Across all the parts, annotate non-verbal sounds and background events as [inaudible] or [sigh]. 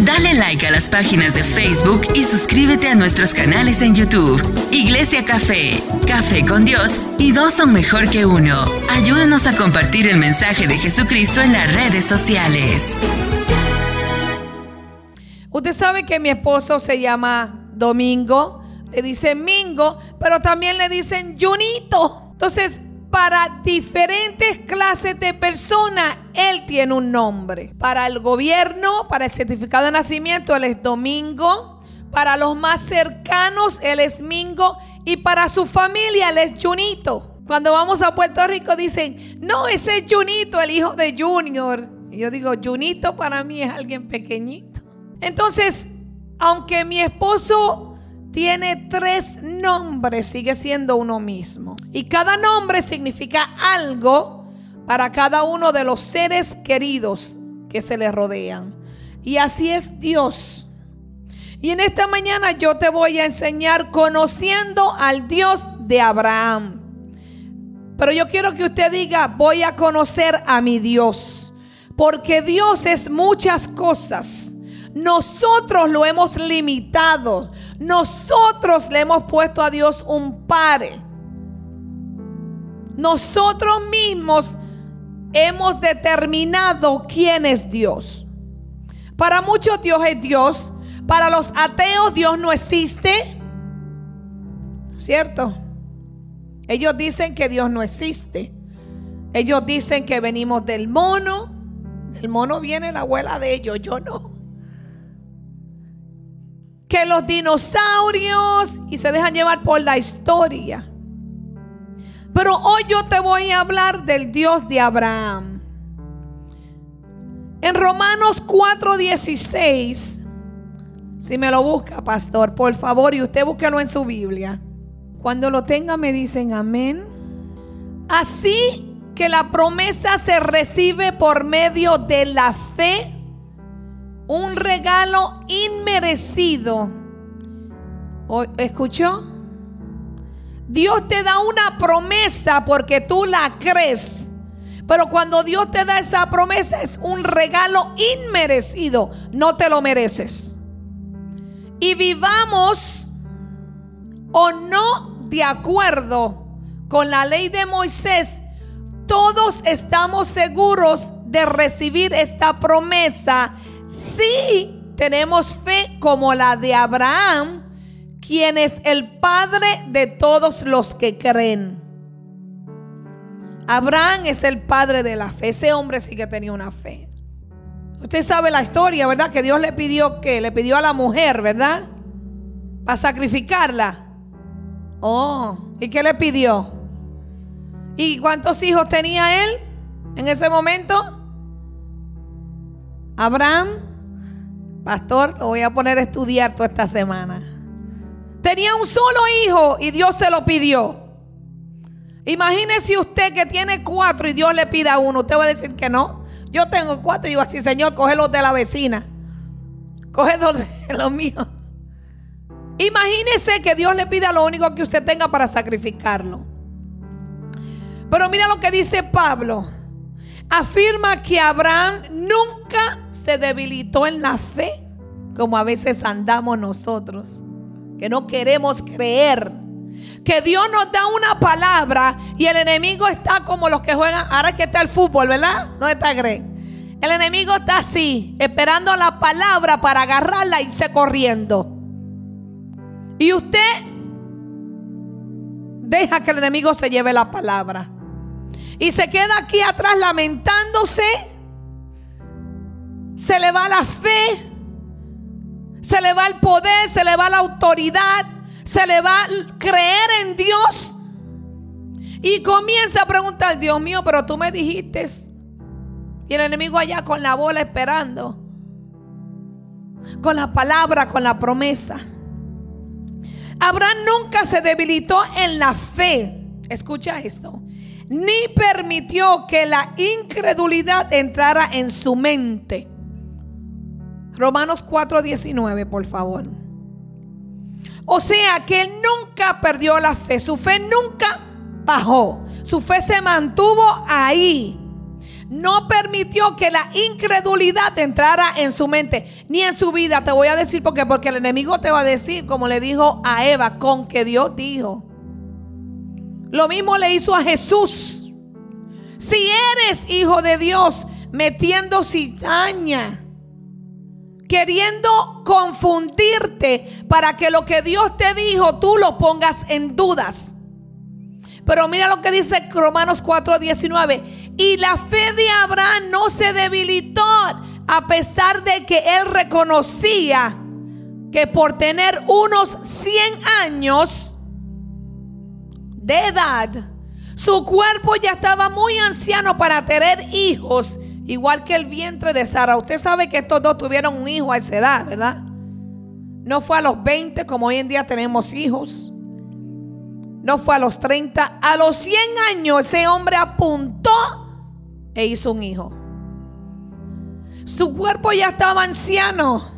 Dale like a las páginas de Facebook y suscríbete a nuestros canales en YouTube. Iglesia Café, Café con Dios y dos son mejor que uno. Ayúdanos a compartir el mensaje de Jesucristo en las redes sociales. Usted sabe que mi esposo se llama Domingo, le dicen Mingo, pero también le dicen Junito. Entonces, para diferentes clases de personas, Él tiene un nombre. Para el gobierno, para el certificado de nacimiento, Él es Domingo. Para los más cercanos, Él es Mingo. Y para su familia, Él es Junito. Cuando vamos a Puerto Rico dicen, no, ese es Junito, el hijo de Junior. Y yo digo, Junito para mí es alguien pequeñito. Entonces, aunque mi esposo tiene tres nombres, sigue siendo uno mismo. Y cada nombre significa algo para cada uno de los seres queridos que se le rodean. Y así es Dios. Y en esta mañana yo te voy a enseñar conociendo al Dios de Abraham. Pero yo quiero que usted diga, voy a conocer a mi Dios. Porque Dios es muchas cosas. Nosotros lo hemos limitado. Nosotros le hemos puesto a Dios un pare. Nosotros mismos hemos determinado quién es Dios. Para muchos Dios es Dios. Para los ateos Dios no existe. ¿Cierto? Ellos dicen que Dios no existe. Ellos dicen que venimos del mono. Del mono viene la abuela de ellos, yo no los dinosaurios y se dejan llevar por la historia. Pero hoy yo te voy a hablar del Dios de Abraham. En Romanos 4:16, si me lo busca, pastor, por favor, y usted búsquelo en su Biblia. Cuando lo tenga me dicen amén. Así que la promesa se recibe por medio de la fe un regalo inmerecido. ¿Escuchó? Dios te da una promesa porque tú la crees. Pero cuando Dios te da esa promesa es un regalo inmerecido. No te lo mereces. Y vivamos o no de acuerdo con la ley de Moisés, todos estamos seguros de recibir esta promesa si tenemos fe como la de Abraham, quien es el padre de todos los que creen. Abraham es el padre de la fe. Ese hombre sí que tenía una fe. Usted sabe la historia, ¿verdad? Que Dios le pidió que le pidió a la mujer, ¿verdad? Para sacrificarla. Oh, ¿y qué le pidió? ¿Y cuántos hijos tenía él en ese momento? Abraham, pastor, lo voy a poner a estudiar toda esta semana. Tenía un solo hijo y Dios se lo pidió. Imagínese usted que tiene cuatro y Dios le pida uno. Usted va a decir que no. Yo tengo cuatro y digo así, Señor, coge los de la vecina. Coge los de [laughs] los míos. Imagínese que Dios le pida lo único que usted tenga para sacrificarlo. Pero mira lo que dice Pablo afirma que Abraham nunca se debilitó en la fe, como a veces andamos nosotros, que no queremos creer. Que Dios nos da una palabra y el enemigo está como los que juegan, ahora que está el fútbol, ¿verdad? ¿Dónde está Greg? El enemigo está así, esperando la palabra para agarrarla y irse corriendo. Y usted deja que el enemigo se lleve la palabra y se queda aquí atrás lamentándose, se le va la fe, se le va el poder, se le va la autoridad, se le va creer en Dios. Y comienza a preguntar, Dios mío, pero tú me dijiste. Y el enemigo allá con la bola esperando. Con la palabra, con la promesa. Abraham nunca se debilitó en la fe. Escucha esto ni permitió que la incredulidad entrara en su mente. Romanos 4:19, por favor. O sea que él nunca perdió la fe, su fe nunca bajó, su fe se mantuvo ahí. no permitió que la incredulidad entrara en su mente ni en su vida. Te voy a decir por qué. Porque el enemigo te va a decir, como le dijo a Eva, con que Dios dijo. Lo mismo le hizo a Jesús. Si eres hijo de Dios, metiendo cizaña, queriendo confundirte para que lo que Dios te dijo tú lo pongas en dudas. Pero mira lo que dice Romanos 4:19. Y la fe de Abraham no se debilitó a pesar de que él reconocía que por tener unos 100 años de edad, su cuerpo ya estaba muy anciano para tener hijos, igual que el vientre de Sara. Usted sabe que estos dos tuvieron un hijo a esa edad, ¿verdad? No fue a los 20 como hoy en día tenemos hijos. No fue a los 30, a los 100 años ese hombre apuntó e hizo un hijo. Su cuerpo ya estaba anciano.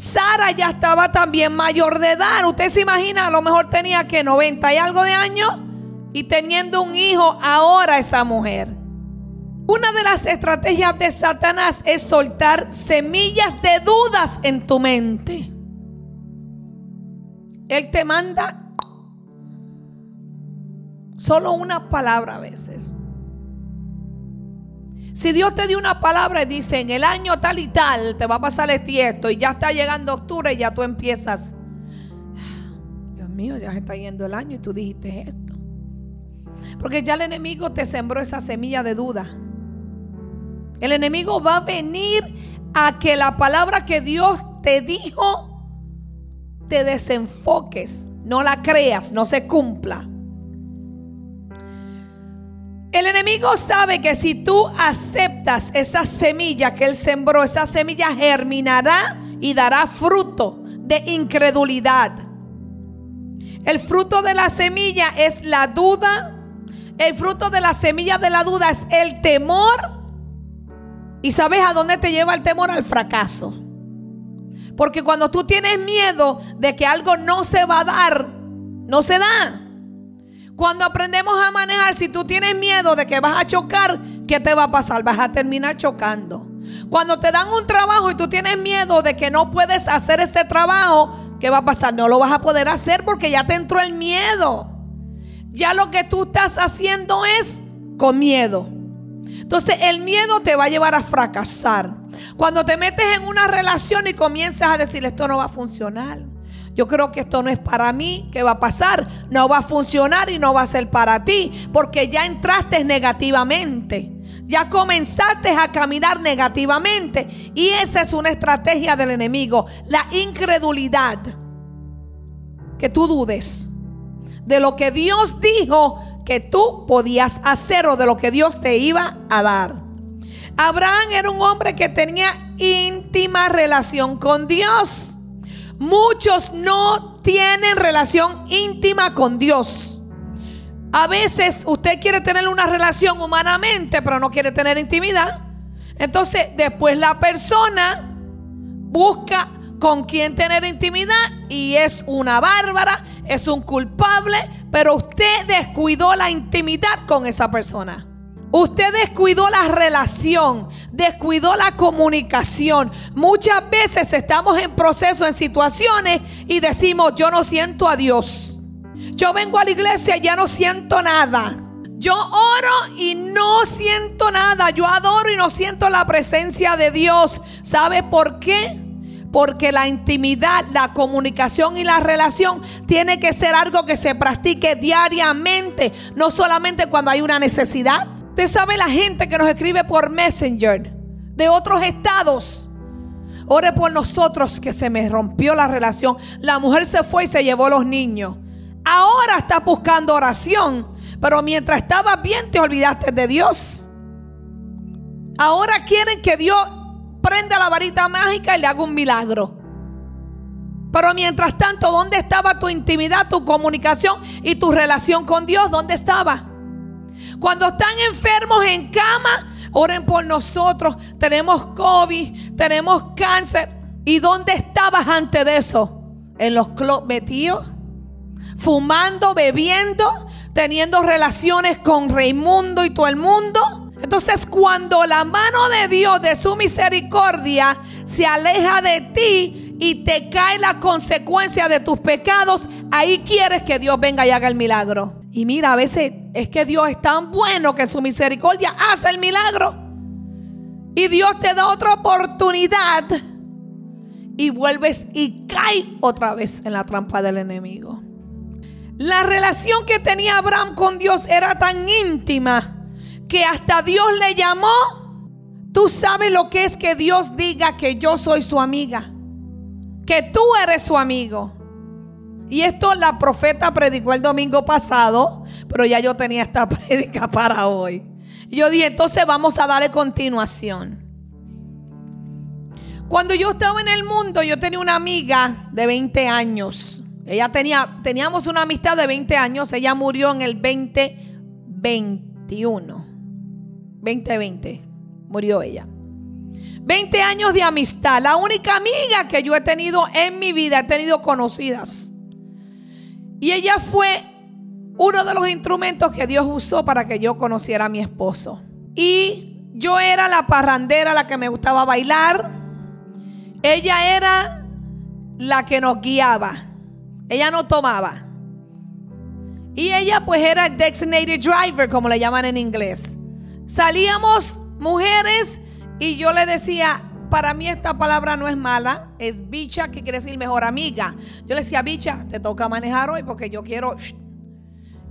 Sara ya estaba también mayor de edad. Usted se imagina, a lo mejor tenía que 90 y algo de años y teniendo un hijo ahora esa mujer. Una de las estrategias de Satanás es soltar semillas de dudas en tu mente. Él te manda solo una palabra a veces. Si Dios te dio una palabra y dice en el año tal y tal te va a pasar este y esto y ya está llegando octubre y ya tú empiezas. Dios mío, ya se está yendo el año y tú dijiste esto. Porque ya el enemigo te sembró esa semilla de duda. El enemigo va a venir a que la palabra que Dios te dijo te desenfoques, no la creas, no se cumpla. El enemigo sabe que si tú aceptas esa semilla que él sembró, esa semilla germinará y dará fruto de incredulidad. El fruto de la semilla es la duda. El fruto de la semilla de la duda es el temor. ¿Y sabes a dónde te lleva el temor? Al fracaso. Porque cuando tú tienes miedo de que algo no se va a dar, no se da. Cuando aprendemos a manejar, si tú tienes miedo de que vas a chocar, ¿qué te va a pasar? Vas a terminar chocando. Cuando te dan un trabajo y tú tienes miedo de que no puedes hacer ese trabajo, ¿qué va a pasar? No lo vas a poder hacer porque ya te entró el miedo. Ya lo que tú estás haciendo es con miedo. Entonces el miedo te va a llevar a fracasar. Cuando te metes en una relación y comienzas a decir esto no va a funcionar. Yo creo que esto no es para mí. ¿Qué va a pasar? No va a funcionar y no va a ser para ti. Porque ya entraste negativamente. Ya comenzaste a caminar negativamente. Y esa es una estrategia del enemigo. La incredulidad. Que tú dudes de lo que Dios dijo que tú podías hacer o de lo que Dios te iba a dar. Abraham era un hombre que tenía íntima relación con Dios. Muchos no tienen relación íntima con Dios. A veces usted quiere tener una relación humanamente, pero no quiere tener intimidad. Entonces, después la persona busca con quién tener intimidad y es una bárbara, es un culpable, pero usted descuidó la intimidad con esa persona. Usted descuidó la relación, descuidó la comunicación. Muchas veces estamos en proceso, en situaciones y decimos, yo no siento a Dios. Yo vengo a la iglesia y ya no siento nada. Yo oro y no siento nada. Yo adoro y no siento la presencia de Dios. ¿Sabe por qué? Porque la intimidad, la comunicación y la relación tiene que ser algo que se practique diariamente, no solamente cuando hay una necesidad. Usted sabe la gente que nos escribe por Messenger de otros estados. Ore por nosotros que se me rompió la relación. La mujer se fue y se llevó los niños. Ahora está buscando oración. Pero mientras estaba bien te olvidaste de Dios. Ahora quieren que Dios prenda la varita mágica y le haga un milagro. Pero mientras tanto, ¿dónde estaba tu intimidad, tu comunicación y tu relación con Dios? ¿Dónde estaba? Cuando están enfermos en cama, oren por nosotros. Tenemos COVID, tenemos cáncer. ¿Y dónde estabas antes de eso? En los clubs metidos, fumando, bebiendo. teniendo relaciones con Raimundo y todo el mundo. Entonces cuando la mano de Dios, de su misericordia, se aleja de ti y te cae la consecuencia de tus pecados, ahí quieres que Dios venga y haga el milagro. Y mira, a veces es que Dios es tan bueno que su misericordia hace el milagro. Y Dios te da otra oportunidad y vuelves y cae otra vez en la trampa del enemigo. La relación que tenía Abraham con Dios era tan íntima que hasta Dios le llamó. Tú sabes lo que es que Dios diga que yo soy su amiga, que tú eres su amigo. Y esto la profeta predicó el domingo pasado, pero ya yo tenía esta [laughs] prédica para hoy. yo dije, entonces vamos a darle continuación. Cuando yo estaba en el mundo, yo tenía una amiga de 20 años. Ella tenía, teníamos una amistad de 20 años. Ella murió en el 2021. 2020 murió ella. 20 años de amistad. La única amiga que yo he tenido en mi vida, he tenido conocidas. Y ella fue uno de los instrumentos que Dios usó para que yo conociera a mi esposo. Y yo era la parrandera, la que me gustaba bailar ella era la que nos guiaba. Ella no tomaba. Y ella pues era el designated driver, como le llaman en inglés. Salíamos mujeres y yo le decía, para mí esta palabra no es mala, es bicha, que quiere decir mejor amiga. Yo le decía, bicha, te toca manejar hoy porque yo quiero...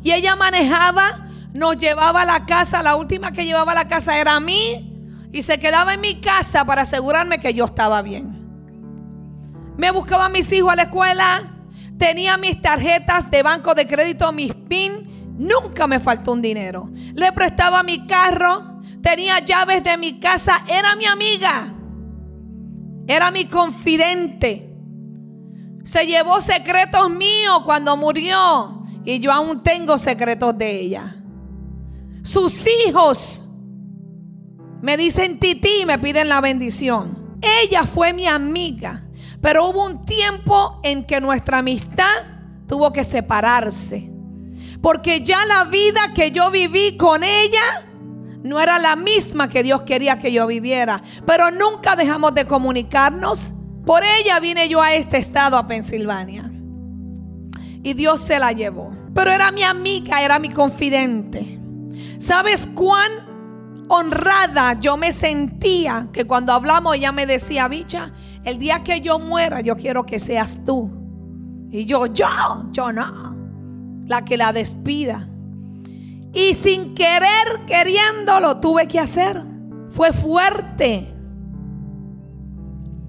Y ella manejaba, nos llevaba a la casa, la última que llevaba a la casa era a mí, y se quedaba en mi casa para asegurarme que yo estaba bien. Me buscaba a mis hijos a la escuela. Tenía mis tarjetas de banco de crédito, mis PIN. Nunca me faltó un dinero. Le prestaba mi carro. Tenía llaves de mi casa. Era mi amiga. Era mi confidente. Se llevó secretos míos cuando murió. Y yo aún tengo secretos de ella. Sus hijos me dicen tití y me piden la bendición. Ella fue mi amiga. Pero hubo un tiempo en que nuestra amistad tuvo que separarse. Porque ya la vida que yo viví con ella no era la misma que Dios quería que yo viviera. Pero nunca dejamos de comunicarnos. Por ella vine yo a este estado, a Pensilvania. Y Dios se la llevó. Pero era mi amiga, era mi confidente. ¿Sabes cuán honrada yo me sentía que cuando hablamos ella me decía, bicha, el día que yo muera, yo quiero que seas tú. Y yo, yo, yo no. La que la despida. Y sin querer, queriendo, lo tuve que hacer. Fue fuerte.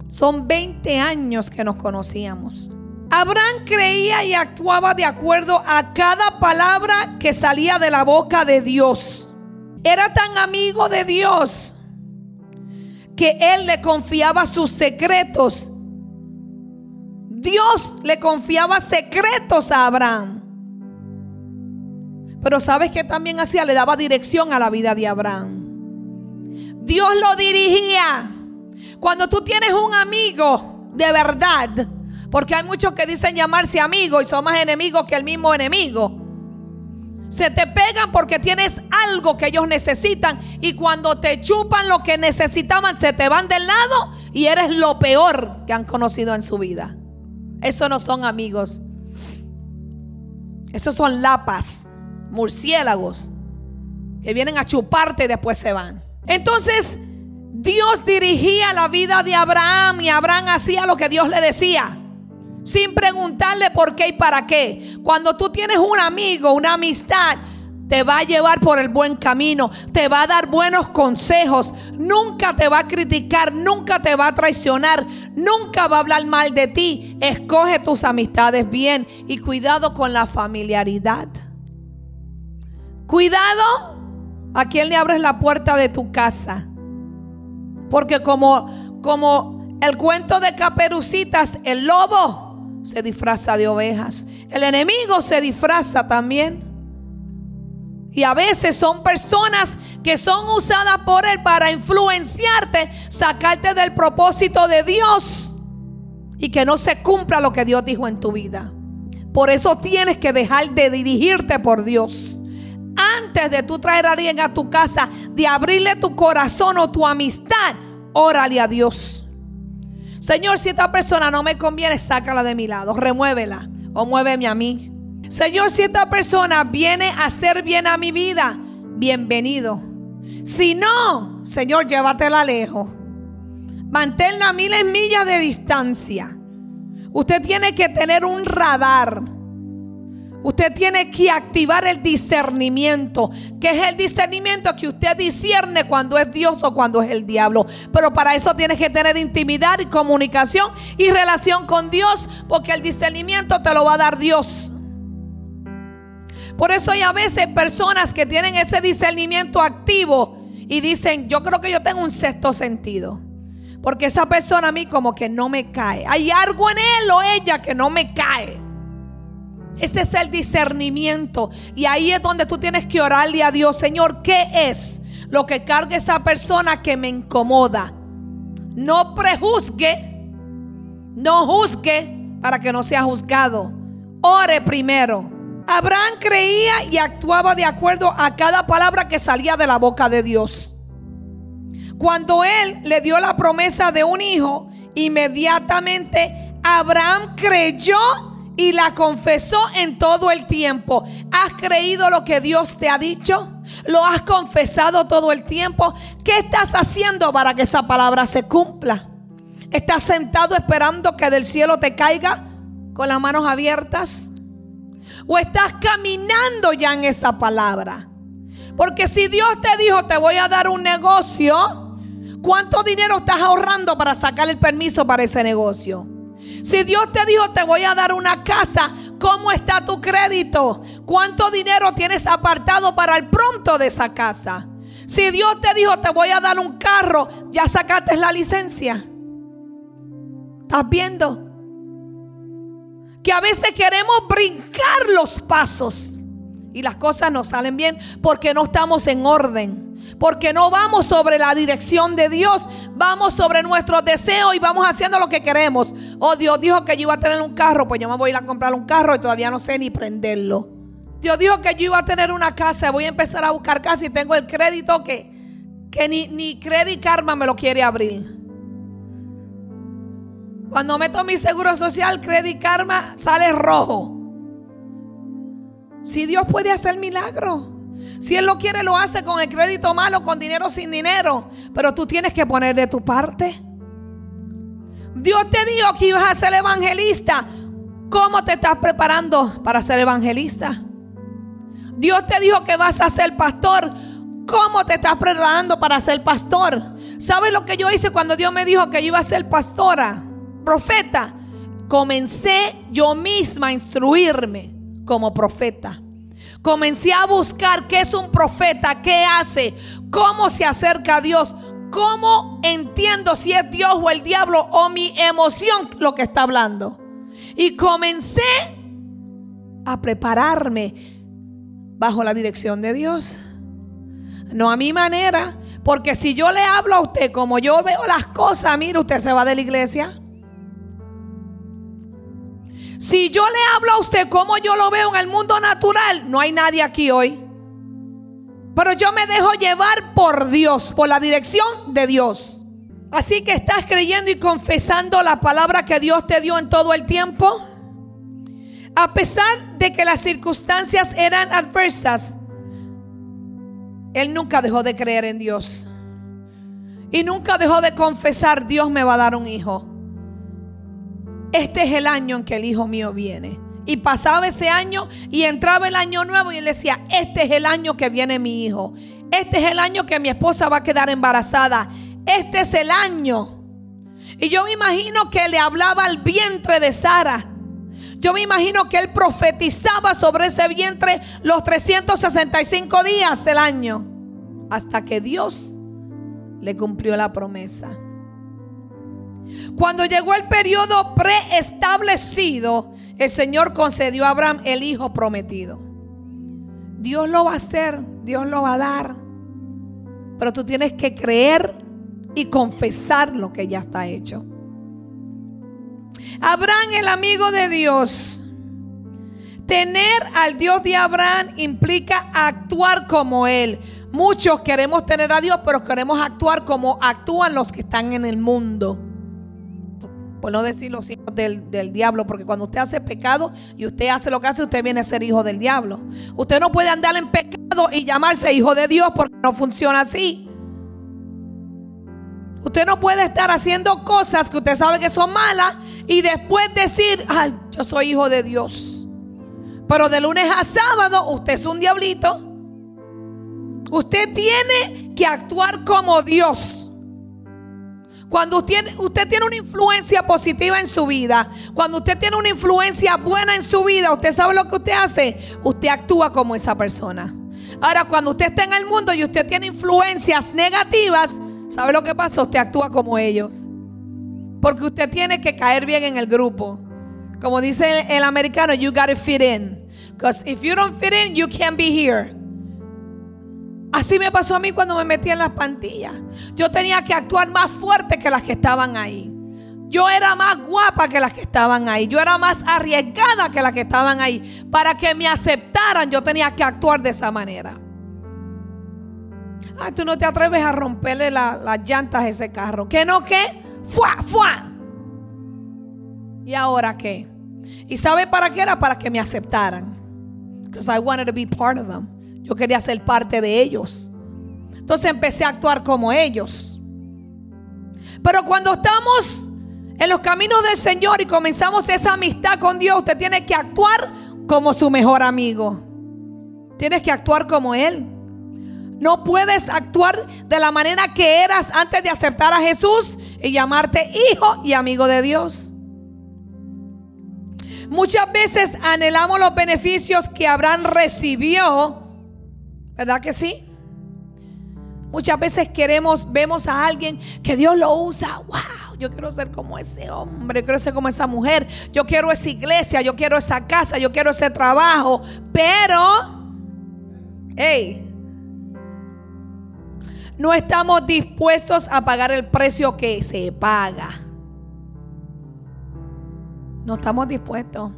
Son 20 años que nos conocíamos. Abraham creía y actuaba de acuerdo a cada palabra que salía de la boca de Dios. Era tan amigo de Dios que él le confiaba sus secretos. Dios le confiaba secretos a Abraham. Pero ¿sabes qué también hacía? Le daba dirección a la vida de Abraham. Dios lo dirigía. Cuando tú tienes un amigo de verdad, porque hay muchos que dicen llamarse amigo y son más enemigos que el mismo enemigo. Se te pegan porque tienes algo que ellos necesitan. Y cuando te chupan lo que necesitaban, se te van del lado y eres lo peor que han conocido en su vida. Eso no son amigos. Esos son lapas, murciélagos, que vienen a chuparte y después se van. Entonces, Dios dirigía la vida de Abraham y Abraham hacía lo que Dios le decía sin preguntarle por qué y para qué. Cuando tú tienes un amigo, una amistad, te va a llevar por el buen camino, te va a dar buenos consejos, nunca te va a criticar, nunca te va a traicionar, nunca va a hablar mal de ti. Escoge tus amistades bien y cuidado con la familiaridad. Cuidado a quien le abres la puerta de tu casa. Porque como como el cuento de Caperucitas, el lobo se disfraza de ovejas. El enemigo se disfraza también. Y a veces son personas que son usadas por Él para influenciarte, sacarte del propósito de Dios y que no se cumpla lo que Dios dijo en tu vida. Por eso tienes que dejar de dirigirte por Dios. Antes de tú traer a alguien a tu casa, de abrirle tu corazón o tu amistad, órale a Dios. Señor, si esta persona no me conviene, sácala de mi lado, remuévela o muéveme a mí. Señor, si esta persona viene a hacer bien a mi vida, bienvenido. Si no, Señor, llévatela lejos. Manténla a miles millas de distancia. Usted tiene que tener un radar. Usted tiene que activar el discernimiento, que es el discernimiento que usted discierne cuando es Dios o cuando es el diablo. Pero para eso tiene que tener intimidad y comunicación y relación con Dios, porque el discernimiento te lo va a dar Dios. Por eso hay a veces personas que tienen ese discernimiento activo y dicen, yo creo que yo tengo un sexto sentido. Porque esa persona a mí como que no me cae. Hay algo en él o ella que no me cae. Ese es el discernimiento. Y ahí es donde tú tienes que orarle a Dios, Señor, ¿qué es lo que carga esa persona que me incomoda? No prejuzgue, no juzgue para que no sea juzgado. Ore primero. Abraham creía y actuaba de acuerdo a cada palabra que salía de la boca de Dios. Cuando él le dio la promesa de un hijo, inmediatamente Abraham creyó y la confesó en todo el tiempo. ¿Has creído lo que Dios te ha dicho? ¿Lo has confesado todo el tiempo? ¿Qué estás haciendo para que esa palabra se cumpla? ¿Estás sentado esperando que del cielo te caiga con las manos abiertas? ¿O estás caminando ya en esa palabra? Porque si Dios te dijo, te voy a dar un negocio, ¿Cuánto dinero estás ahorrando para sacar el permiso para ese negocio? Si Dios te dijo te voy a dar una casa, ¿cómo está tu crédito? ¿Cuánto dinero tienes apartado para el pronto de esa casa? Si Dios te dijo te voy a dar un carro, ya sacaste la licencia. ¿Estás viendo? Que a veces queremos brincar los pasos y las cosas no salen bien porque no estamos en orden. Porque no vamos sobre la dirección de Dios, vamos sobre nuestros deseos y vamos haciendo lo que queremos. Oh, Dios dijo que yo iba a tener un carro, pues yo me voy a ir a comprar un carro y todavía no sé ni prenderlo. Dios dijo que yo iba a tener una casa, voy a empezar a buscar casa y tengo el crédito que, que ni, ni Credit Karma me lo quiere abrir. Cuando meto mi seguro social, Credit Karma sale rojo. Si Dios puede hacer milagro. Si Él lo quiere, lo hace con el crédito malo, con dinero sin dinero. Pero tú tienes que poner de tu parte. Dios te dijo que ibas a ser evangelista. ¿Cómo te estás preparando para ser evangelista? Dios te dijo que vas a ser pastor. ¿Cómo te estás preparando para ser pastor? ¿Sabes lo que yo hice cuando Dios me dijo que yo iba a ser pastora, profeta? Comencé yo misma a instruirme como profeta. Comencé a buscar qué es un profeta, qué hace, cómo se acerca a Dios, cómo entiendo si es Dios o el diablo o mi emoción lo que está hablando. Y comencé a prepararme bajo la dirección de Dios. No a mi manera, porque si yo le hablo a usted como yo veo las cosas, mire, usted se va de la iglesia. Si yo le hablo a usted como yo lo veo en el mundo natural, no hay nadie aquí hoy. Pero yo me dejo llevar por Dios, por la dirección de Dios. Así que estás creyendo y confesando la palabra que Dios te dio en todo el tiempo. A pesar de que las circunstancias eran adversas, él nunca dejó de creer en Dios. Y nunca dejó de confesar, Dios me va a dar un hijo este es el año en que el hijo mío viene. Y pasaba ese año y entraba el año nuevo y él decía, este es el año que viene mi hijo. Este es el año que mi esposa va a quedar embarazada. Este es el año. Y yo me imagino que le hablaba al vientre de Sara. Yo me imagino que él profetizaba sobre ese vientre los 365 días del año. Hasta que Dios le cumplió la promesa. Cuando llegó el periodo preestablecido, el Señor concedió a Abraham el hijo prometido. Dios lo va a hacer, Dios lo va a dar. Pero tú tienes que creer y confesar lo que ya está hecho. Abraham, el amigo de Dios, Tener al Dios de Abraham implica actuar como Él. Muchos queremos tener a Dios, pero queremos actuar como actúan los que están en el mundo. Por no decir los hijos del, del, diablo, porque cuando usted hace pecado y usted hace lo que hace, usted viene a ser hijo del diablo. Usted no puede andar en pecado y llamarse hijo de Dios porque no funciona así. Usted no puede estar haciendo cosas que usted sabe que son malas y después decir, ay, yo soy hijo de Dios. Pero de lunes a sábado usted es un diablito. Usted tiene que actuar como Dios. Cuando usted, usted, tiene una influencia positiva en su vida, cuando usted tiene una influencia buena en su vida, usted sabe lo que usted hace, usted actúa como esa persona. Ahora, cuando usted está en el mundo y usted tiene influencias negativas, ¿sabe lo que pasa? Usted actúa como ellos. Porque usted tiene que caer bien en el grupo. Como dice el, el americano, you gotta fit in. Because if you don't fit in, you can't be here. Así me pasó a mí cuando me metí en las pantillas. Yo tenía que actuar más fuerte que las que estaban ahí. Yo era más guapa que las que estaban ahí. Yo era más arriesgada que las que estaban ahí. Para que me aceptaran, yo tenía que actuar de esa manera. Ay, tú no te atreves a romperle las llantas a ese carro. ¿Qué no qué? ¡Fua, fua! ¿Y ahora qué? ¿Y sabe para qué era? Para que me aceptaran. Because I wanted to be part of them. Yo quería ser parte de ellos. Entonces empecé a actuar como ellos. Pero cuando estamos en los caminos del Señor y comenzamos esa amistad con Dios, usted tiene que actuar como su mejor amigo. Tienes que actuar como Él. No puedes actuar de la manera que eras antes de aceptar a Jesús y llamarte hijo y amigo de Dios. Muchas veces anhelamos los beneficios que Abraham recibió. ¿Verdad que sí? Muchas veces queremos, vemos a alguien que Dios lo usa. Wow, yo quiero ser como ese hombre, yo quiero ser como esa mujer, yo quiero esa iglesia, yo quiero esa casa, yo quiero ese trabajo. Pero, hey, no estamos dispuestos a pagar el precio que se paga. No estamos dispuestos.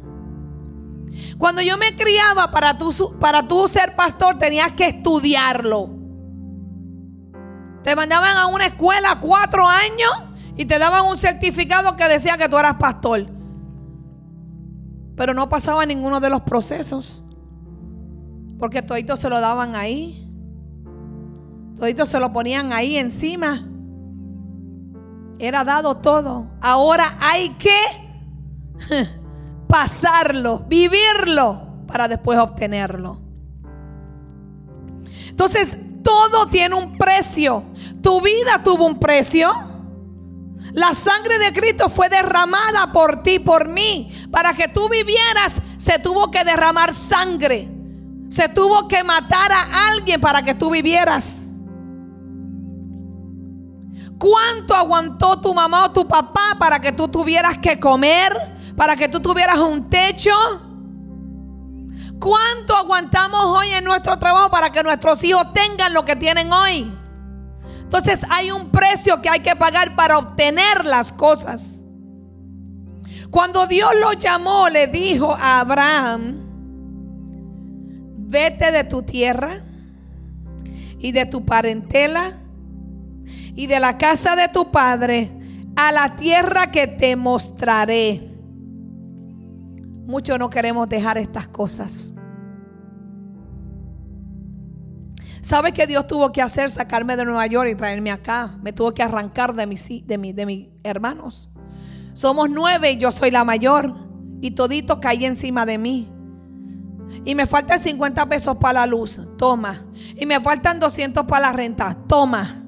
Cuando yo me criaba para tú, para tú ser pastor tenías que estudiarlo. Te mandaban a una escuela cuatro años y te daban un certificado que decía que tú eras pastor. Pero no pasaba ninguno de los procesos. Porque todito se lo daban ahí. Todito se lo ponían ahí encima. Era dado todo. Ahora hay que [laughs] pasarlo, vivirlo, para después obtenerlo. Entonces, todo tiene un precio. Tu vida tuvo un precio. La sangre de Cristo fue derramada por ti, por mí. Para que tú vivieras, se tuvo que derramar sangre. Se tuvo que matar a alguien para que tú vivieras. ¿Cuánto aguantó tu mamá o tu papá para que tú tuvieras que comer? Para que tú tuvieras un techo. ¿Cuánto aguantamos hoy en nuestro trabajo para que nuestros hijos tengan lo que tienen hoy? Entonces hay un precio que hay que pagar para obtener las cosas. Cuando Dios lo llamó, le dijo a Abraham, vete de tu tierra y de tu parentela y de la casa de tu padre a la tierra que te mostraré. Muchos no queremos dejar estas cosas. ¿Sabe qué Dios tuvo que hacer? Sacarme de Nueva York y traerme acá. Me tuvo que arrancar de mis, de, de mis hermanos. Somos nueve y yo soy la mayor. Y todito caí encima de mí. Y me faltan 50 pesos para la luz. Toma. Y me faltan 200 para la renta. Toma.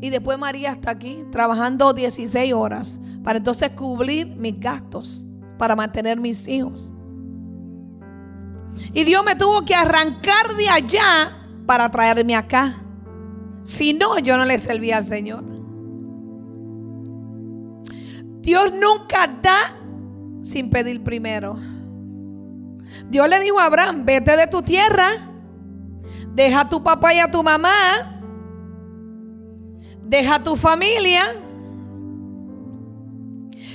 Y después María está aquí trabajando 16 horas para entonces cubrir mis gastos para mantener mis hijos. Y Dios me tuvo que arrancar de allá para traerme acá. Si no, yo no le servía al Señor. Dios nunca da sin pedir primero. Dios le dijo a Abraham, vete de tu tierra, deja a tu papá y a tu mamá, deja a tu familia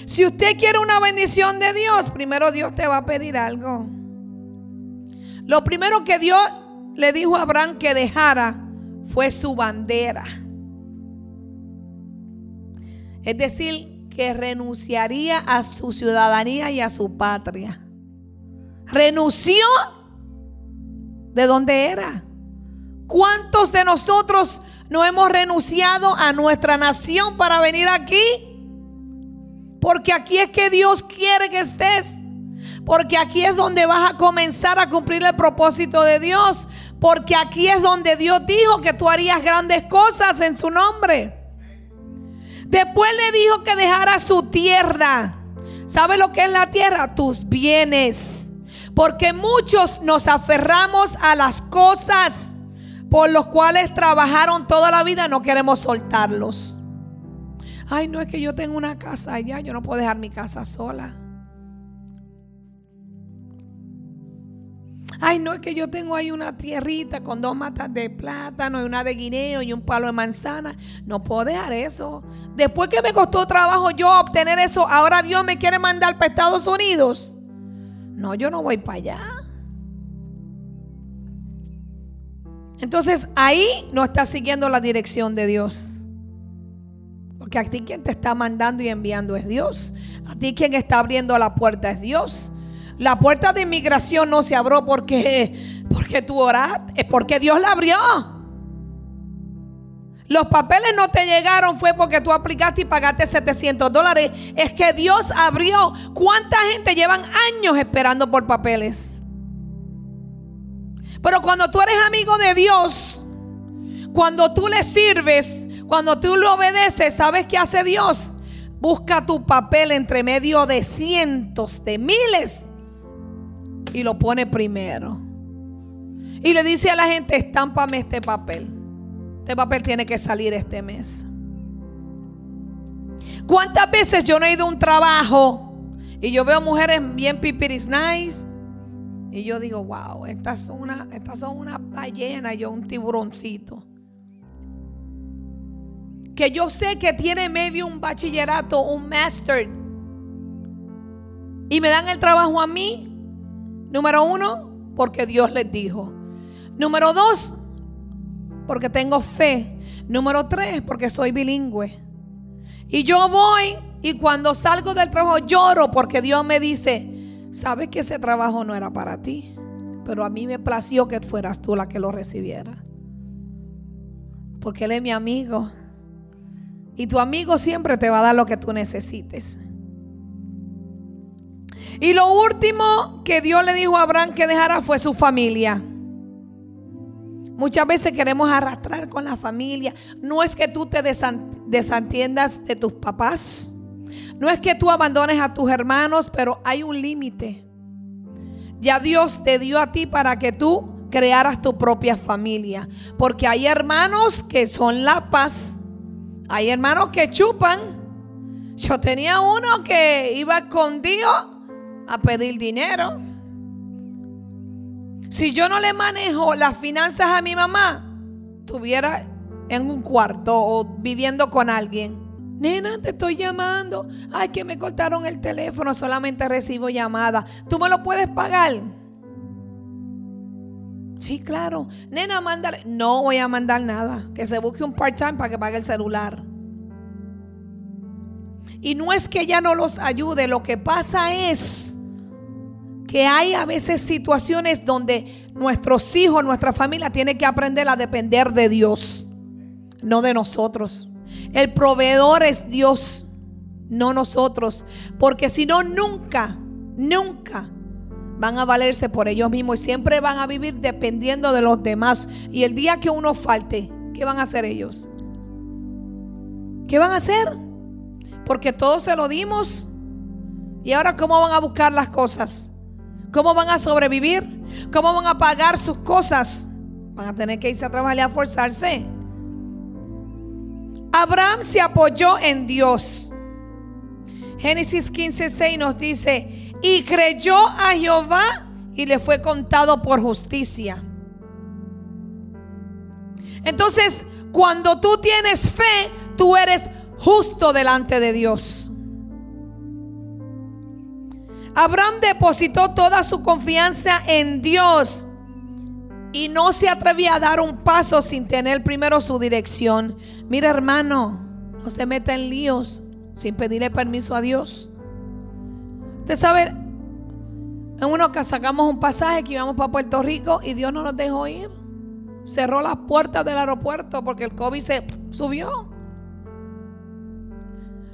si usted quiere una bendición de Dios, primero Dios te va a pedir algo. Lo primero que Dios le dijo a Abraham que dejara fue su bandera. Es decir, que renunciaría a su ciudadanía y a su patria. Renunció de donde era. ¿Cuántos de nosotros no hemos renunciado a nuestra nación para venir aquí? Porque aquí es que Dios quiere que estés. Porque aquí es donde vas a comenzar a cumplir el propósito de Dios. Porque aquí es donde Dios dijo que tú harías grandes cosas en su nombre. Después le dijo que dejara su tierra. ¿Sabe lo que es la tierra? Tus bienes. Porque muchos nos aferramos a las cosas por los cuales trabajaron toda la vida, no queremos soltarlos. Ay, no es que yo tengo una casa allá, yo no puedo dejar mi casa sola. Ay, no es que yo tengo ahí una tierrita con dos matas de plátano y una de guineo y un palo de manzana. No puedo dejar eso. Después que me costó trabajo yo obtener eso, ahora Dios me quiere mandar para Estados Unidos. No, yo no voy para allá. Entonces ahí no estás siguiendo la dirección de Dios. Porque a ti quien te está mandando y enviando es Dios. A ti quien está abriendo la puerta es Dios. La puerta de inmigración no se abrió porque, porque tú oraste, es porque Dios la abrió. Los papeles no te llegaron fue porque tú aplicaste y pagaste 700 dólares. Es que Dios abrió. ¿Cuánta gente llevan años esperando por papeles? Pero cuando tú eres amigo de Dios, cuando tú le sirves, cuando tú le obedeces, ¿sabes qué hace Dios? Busca tu papel entre medio de cientos, de miles y lo pone primero. Y le dice a la gente, estámpame este papel. Este papel tiene que salir este mes. ¿Cuántas veces yo no he ido a un trabajo y yo veo mujeres bien pipiris nice? Y yo digo, wow, estas son una, estas son una ballena, yo un tiburoncito. Que yo sé que tiene medio un bachillerato, un master. Y me dan el trabajo a mí Número uno, porque Dios les dijo. Número dos, porque tengo fe. Número tres, porque soy bilingüe. Y yo voy y cuando salgo del trabajo lloro porque Dios me dice, sabes que ese trabajo no era para ti, pero a mí me plació que fueras tú la que lo recibiera. Porque Él es mi amigo. Y tu amigo siempre te va a dar lo que tú necesites. Y lo último que Dios le dijo a Abraham que dejara fue su familia. Muchas veces queremos arrastrar con la familia. No es que tú te desentiendas de tus papás. No es que tú abandones a tus hermanos, pero hay un límite. Ya Dios te dio a ti para que tú crearas tu propia familia. Porque hay hermanos que son la paz. Hay hermanos que chupan. Yo tenía uno que iba escondido a pedir dinero. Si yo no le manejo las finanzas a mi mamá, estuviera en un cuarto o viviendo con alguien. Nena, te estoy llamando. Ay, que me cortaron el teléfono, solamente recibo llamadas. ¿Tú me lo puedes pagar? Sí, claro. Nena, mándale. No voy a mandar nada. Que se busque un part-time para que pague el celular. Y no es que ella no los ayude, lo que pasa es que hay a veces situaciones donde nuestros hijos, nuestra familia tiene que aprender a depender de Dios, no de nosotros. El proveedor es Dios, no nosotros, porque si no, nunca, nunca van a valerse por ellos mismos y siempre van a vivir dependiendo de los demás. Y el día que uno falte, ¿qué van a hacer ellos? ¿Qué van a hacer? Porque todos se lo dimos. ¿Y ahora cómo van a buscar las cosas? ¿Cómo van a sobrevivir? ¿Cómo van a pagar sus cosas? Van a tener que irse a trabajar y a forzarse. Abraham se apoyó en Dios. Génesis 15:6 nos dice, y creyó a Jehová y le fue contado por justicia. Entonces, cuando tú tienes fe, tú eres justo delante de Dios. Abraham depositó toda su confianza en Dios y no se atrevía a dar un paso sin tener primero su dirección. Mira hermano, no se meta en líos sin pedirle permiso a Dios. Usted sabe, en una ocasión sacamos un pasaje que íbamos para Puerto Rico y Dios no nos dejó ir. Cerró las puertas del aeropuerto porque el COVID se subió.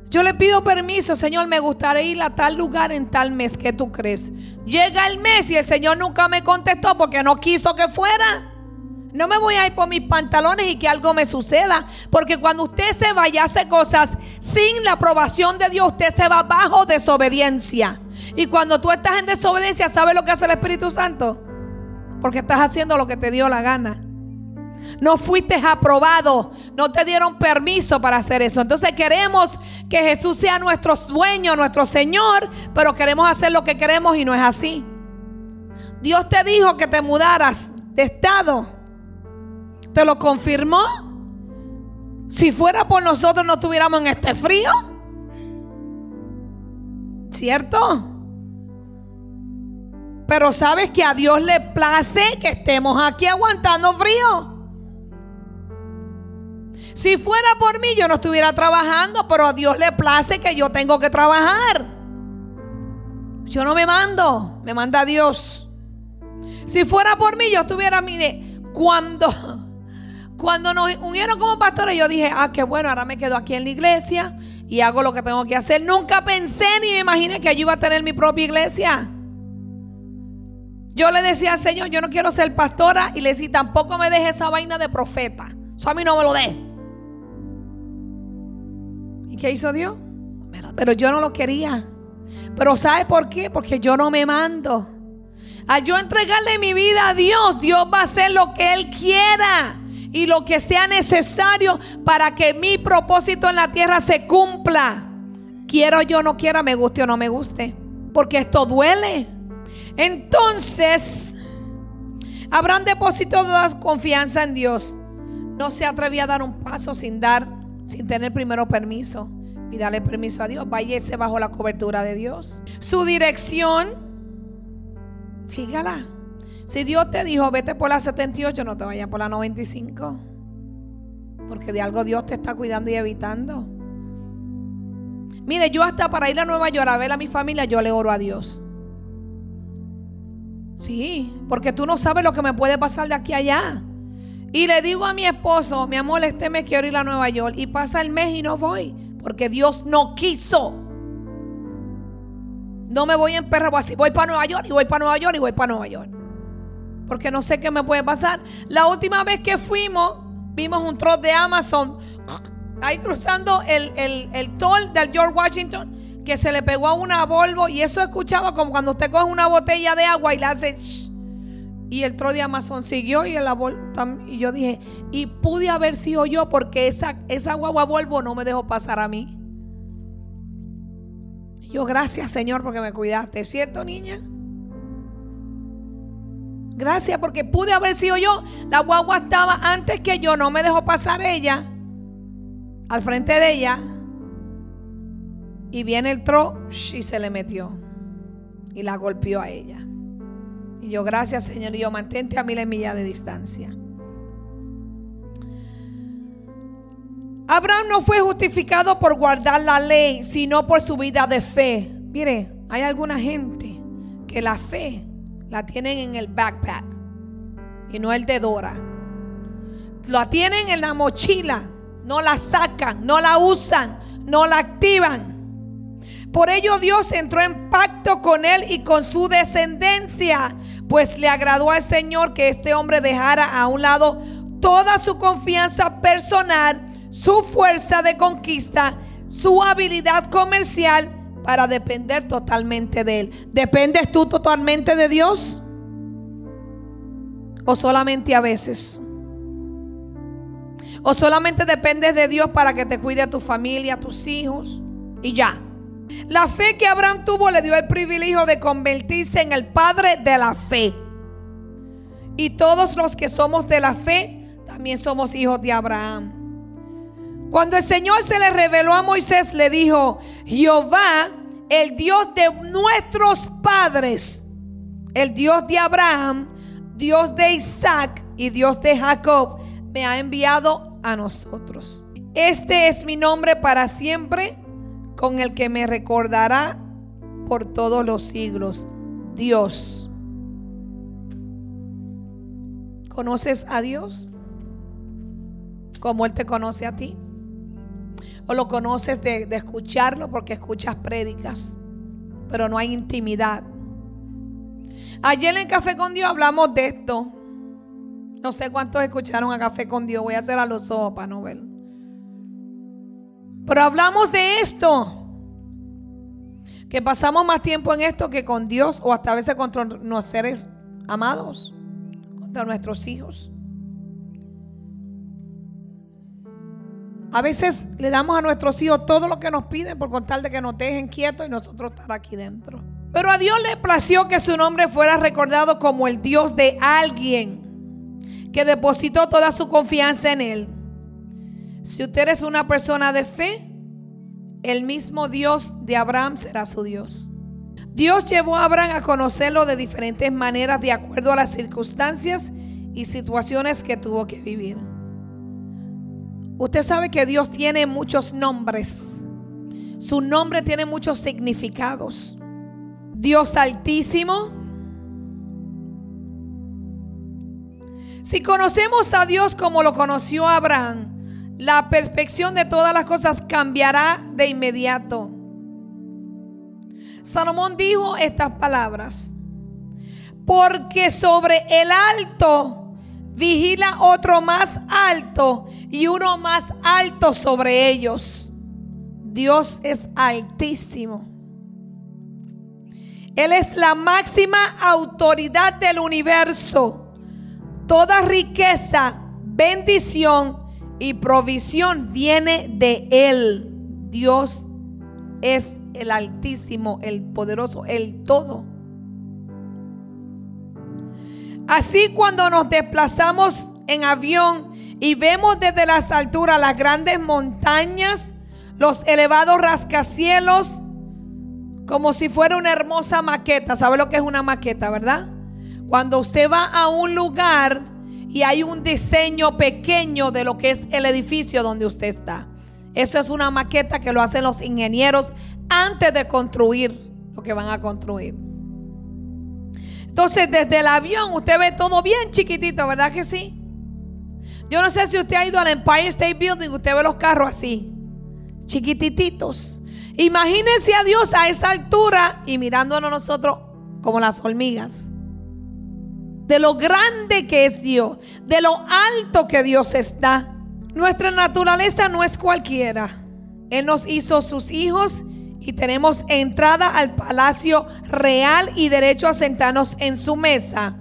Yo le pido permiso, Señor, me gustaría ir a tal lugar en tal mes. ¿Qué tú crees? Llega el mes y el Señor nunca me contestó porque no quiso que fuera. No me voy a ir por mis pantalones y que algo me suceda. Porque cuando usted se va y hace cosas sin la aprobación de Dios, usted se va bajo desobediencia. Y cuando tú estás en desobediencia, ¿sabes lo que hace el Espíritu Santo? Porque estás haciendo lo que te dio la gana. No fuiste aprobado, no te dieron permiso para hacer eso. Entonces queremos que Jesús sea nuestro dueño, nuestro Señor, pero queremos hacer lo que queremos y no es así. Dios te dijo que te mudaras de estado. ¿Te lo confirmó? Si fuera por nosotros no estuviéramos en este frío. ¿Cierto? Pero sabes que a Dios le place que estemos aquí aguantando frío. Si fuera por mí, yo no estuviera trabajando, pero a Dios le place que yo tengo que trabajar. Yo no me mando, me manda Dios. Si fuera por mí, yo estuviera, mire, cuando, cuando nos unieron como pastores, yo dije, ah, qué bueno, ahora me quedo aquí en la iglesia y hago lo que tengo que hacer. Nunca pensé ni me imaginé que yo iba a tener mi propia iglesia. Yo le decía al Señor, yo no quiero ser pastora y le decía, tampoco me deje esa vaina de profeta. Eso a mí no me lo dé. ¿Qué hizo Dios? Pero yo no lo quería. Pero ¿sabe por qué? Porque yo no me mando. Al yo entregarle mi vida a Dios, Dios va a hacer lo que Él quiera y lo que sea necesario para que mi propósito en la tierra se cumpla. Quiero yo no quiera, me guste o no me guste. Porque esto duele. Entonces, Abraham depositó toda confianza en Dios. No se atrevía a dar un paso sin dar sin tener primero permiso. Pídale permiso a Dios. Váyese bajo la cobertura de Dios. Su dirección, sígala. Si Dios te dijo, vete por la 78, no te vayas por la 95. Porque de algo Dios te está cuidando y evitando. Mire, yo hasta para ir a Nueva York a ver a mi familia, yo le oro a Dios. Sí, porque tú no sabes lo que me puede pasar de aquí a allá. Y le digo a mi esposo, mi amor, este mes quiero ir a Nueva York. Y pasa el mes y no voy. Porque Dios no quiso. No me voy en perra, así voy para Nueva York y voy para Nueva York y voy para Nueva York. Porque no sé qué me puede pasar. La última vez que fuimos, vimos un troll de Amazon ahí cruzando el, el, el toll del George Washington que se le pegó a una Volvo y eso escuchaba como cuando usted coge una botella de agua y le hace... Y el tro de Amazon siguió y, el y yo dije, y pude haber sido yo porque esa, esa guagua Volvo no me dejó pasar a mí. yo, gracias Señor porque me cuidaste, ¿cierto niña? Gracias porque pude haber sido yo. La guagua estaba antes que yo, no me dejó pasar ella. Al frente de ella. Y viene el tro y se le metió. Y la golpeó a ella. Y yo, gracias Señor, y yo mantente a miles millas de distancia. Abraham no fue justificado por guardar la ley, sino por su vida de fe. Mire, hay alguna gente que la fe la tienen en el backpack y no el de Dora. La tienen en la mochila, no la sacan, no la usan, no la activan. Por ello Dios entró en pacto con él y con su descendencia, pues le agradó al Señor que este hombre dejara a un lado toda su confianza personal, su fuerza de conquista, su habilidad comercial para depender totalmente de él. ¿Dependes tú totalmente de Dios? ¿O solamente a veces? ¿O solamente dependes de Dios para que te cuide a tu familia, a tus hijos? Y ya. La fe que Abraham tuvo le dio el privilegio de convertirse en el padre de la fe. Y todos los que somos de la fe, también somos hijos de Abraham. Cuando el Señor se le reveló a Moisés, le dijo, Jehová, el Dios de nuestros padres, el Dios de Abraham, Dios de Isaac y Dios de Jacob me ha enviado a nosotros. Este es mi nombre para siempre, con el que me recordará por todos los siglos. Dios. ¿Conoces a Dios? Como Él te conoce a ti. O lo conoces de, de escucharlo porque escuchas prédicas, pero no hay intimidad. Ayer en Café con Dios hablamos de esto. No sé cuántos escucharon a Café con Dios. Voy a hacer a los ojos para no ver. Pero hablamos de esto. Que pasamos más tiempo en esto que con Dios o hasta a veces contra nuestros seres amados, contra nuestros hijos. A veces le damos a nuestros hijos todo lo que nos piden por contar de que nos dejen quietos y nosotros estar aquí dentro. Pero a Dios le plació que su nombre fuera recordado como el Dios de alguien que depositó toda su confianza en Él. Si usted es una persona de fe, el mismo Dios de Abraham será su Dios. Dios llevó a Abraham a conocerlo de diferentes maneras de acuerdo a las circunstancias y situaciones que tuvo que vivir. Usted sabe que Dios tiene muchos nombres. Su nombre tiene muchos significados. Dios altísimo. Si conocemos a Dios como lo conoció Abraham, la perspección de todas las cosas cambiará de inmediato. Salomón dijo estas palabras, porque sobre el alto vigila otro más alto y uno más alto sobre ellos. Dios es altísimo. Él es la máxima autoridad del universo. Toda riqueza, bendición y provisión viene de Él. Dios es el altísimo, el poderoso, el todo. Así cuando nos desplazamos en avión y vemos desde las alturas las grandes montañas, los elevados rascacielos, como si fuera una hermosa maqueta. ¿Sabe lo que es una maqueta, verdad? Cuando usted va a un lugar y hay un diseño pequeño de lo que es el edificio donde usted está. Eso es una maqueta que lo hacen los ingenieros antes de construir lo que van a construir. Entonces, desde el avión usted ve todo bien chiquitito, ¿verdad que sí? Yo no sé si usted ha ido al Empire State Building, usted ve los carros así, chiquitititos. Imagínense a Dios a esa altura y mirándonos nosotros como las hormigas. De lo grande que es Dios, de lo alto que Dios está. Nuestra naturaleza no es cualquiera. Él nos hizo sus hijos y tenemos entrada al palacio real y derecho a sentarnos en su mesa.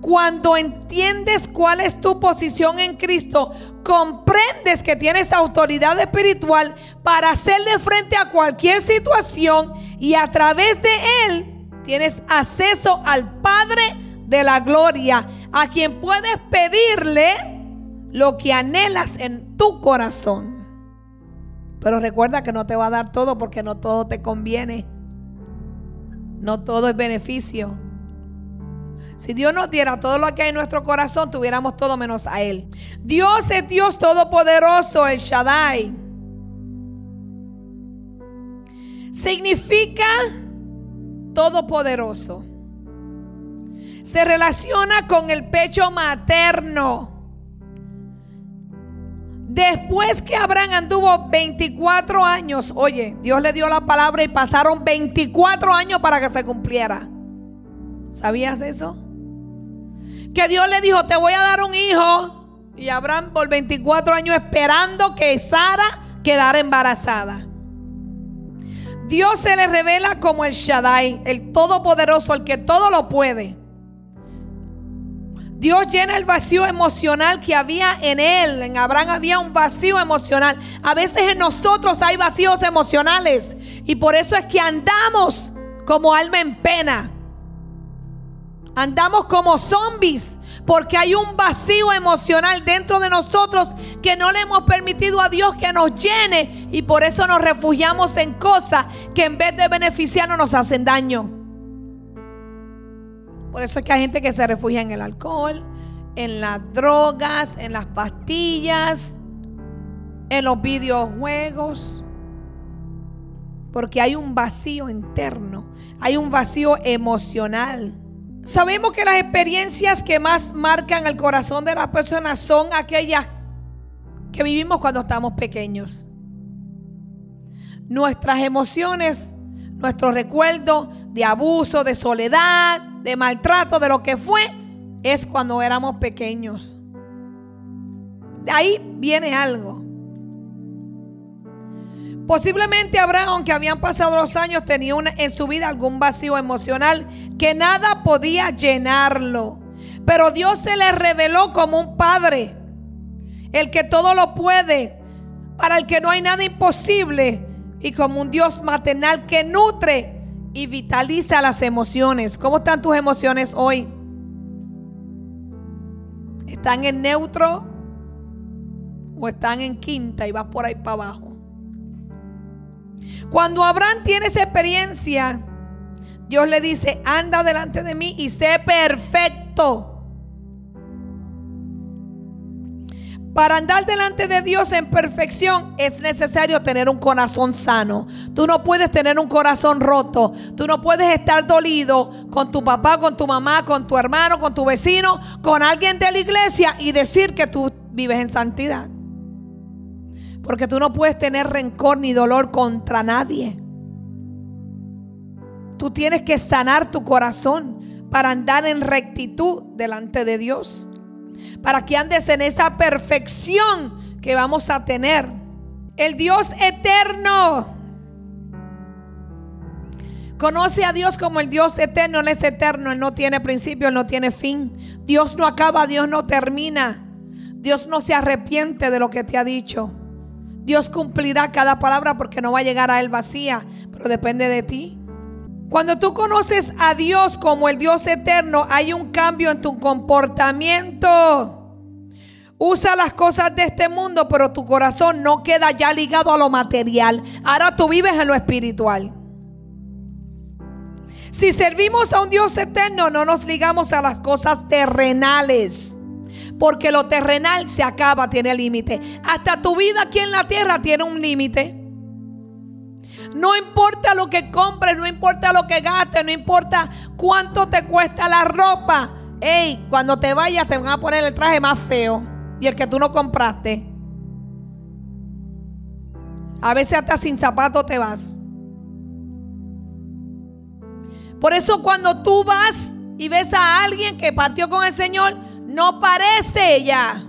Cuando entiendes cuál es tu posición en Cristo, comprendes que tienes autoridad espiritual para hacerle frente a cualquier situación y a través de Él tienes acceso al Padre de la Gloria, a quien puedes pedirle lo que anhelas en tu corazón. Pero recuerda que no te va a dar todo porque no todo te conviene. No todo es beneficio. Si Dios nos diera todo lo que hay en nuestro corazón, tuviéramos todo menos a Él. Dios es Dios todopoderoso, el Shaddai. Significa todopoderoso. Se relaciona con el pecho materno. Después que Abraham anduvo 24 años, oye, Dios le dio la palabra y pasaron 24 años para que se cumpliera. ¿Sabías eso? Que Dios le dijo, te voy a dar un hijo. Y Abraham por 24 años esperando que Sara quedara embarazada. Dios se le revela como el Shaddai, el Todopoderoso, el que todo lo puede. Dios llena el vacío emocional que había en él. En Abraham había un vacío emocional. A veces en nosotros hay vacíos emocionales. Y por eso es que andamos como alma en pena. Andamos como zombies porque hay un vacío emocional dentro de nosotros que no le hemos permitido a Dios que nos llene y por eso nos refugiamos en cosas que en vez de beneficiarnos nos hacen daño. Por eso es que hay gente que se refugia en el alcohol, en las drogas, en las pastillas, en los videojuegos. Porque hay un vacío interno, hay un vacío emocional. Sabemos que las experiencias que más marcan el corazón de las personas son aquellas que vivimos cuando estamos pequeños. Nuestras emociones, nuestro recuerdo de abuso, de soledad, de maltrato, de lo que fue, es cuando éramos pequeños. De ahí viene algo. Posiblemente Abraham, aunque habían pasado los años, tenía en su vida algún vacío emocional que nada podía llenarlo. Pero Dios se le reveló como un padre, el que todo lo puede, para el que no hay nada imposible, y como un Dios maternal que nutre y vitaliza las emociones. ¿Cómo están tus emociones hoy? ¿Están en neutro o están en quinta y vas por ahí para abajo? Cuando Abraham tiene esa experiencia, Dios le dice, anda delante de mí y sé perfecto. Para andar delante de Dios en perfección es necesario tener un corazón sano. Tú no puedes tener un corazón roto. Tú no puedes estar dolido con tu papá, con tu mamá, con tu hermano, con tu vecino, con alguien de la iglesia y decir que tú vives en santidad. Porque tú no puedes tener rencor ni dolor contra nadie. Tú tienes que sanar tu corazón para andar en rectitud delante de Dios. Para que andes en esa perfección que vamos a tener. El Dios eterno. Conoce a Dios como el Dios eterno. Él es eterno. Él no tiene principio, Él no tiene fin. Dios no acaba, Dios no termina. Dios no se arrepiente de lo que te ha dicho. Dios cumplirá cada palabra porque no va a llegar a él vacía, pero depende de ti. Cuando tú conoces a Dios como el Dios eterno, hay un cambio en tu comportamiento. Usa las cosas de este mundo, pero tu corazón no queda ya ligado a lo material. Ahora tú vives en lo espiritual. Si servimos a un Dios eterno, no nos ligamos a las cosas terrenales. Porque lo terrenal se acaba, tiene límite. Hasta tu vida aquí en la tierra tiene un límite. No importa lo que compres, no importa lo que gastes, no importa cuánto te cuesta la ropa. Ey, cuando te vayas te van a poner el traje más feo y el que tú no compraste. A veces hasta sin zapato te vas. Por eso cuando tú vas y ves a alguien que partió con el Señor, no parece ya.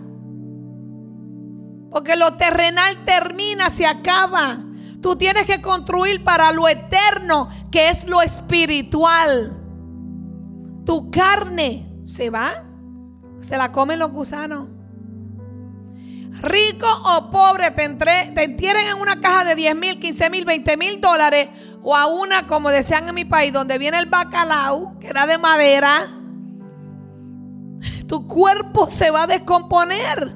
Porque lo terrenal termina, se acaba. Tú tienes que construir para lo eterno, que es lo espiritual. Tu carne se va, se la comen los gusanos. Rico o pobre, te, entre, en una caja de 10 mil, 15 mil, 20 mil dólares. O a una, como decían en mi país, donde viene el bacalao, que era de madera tu cuerpo se va a descomponer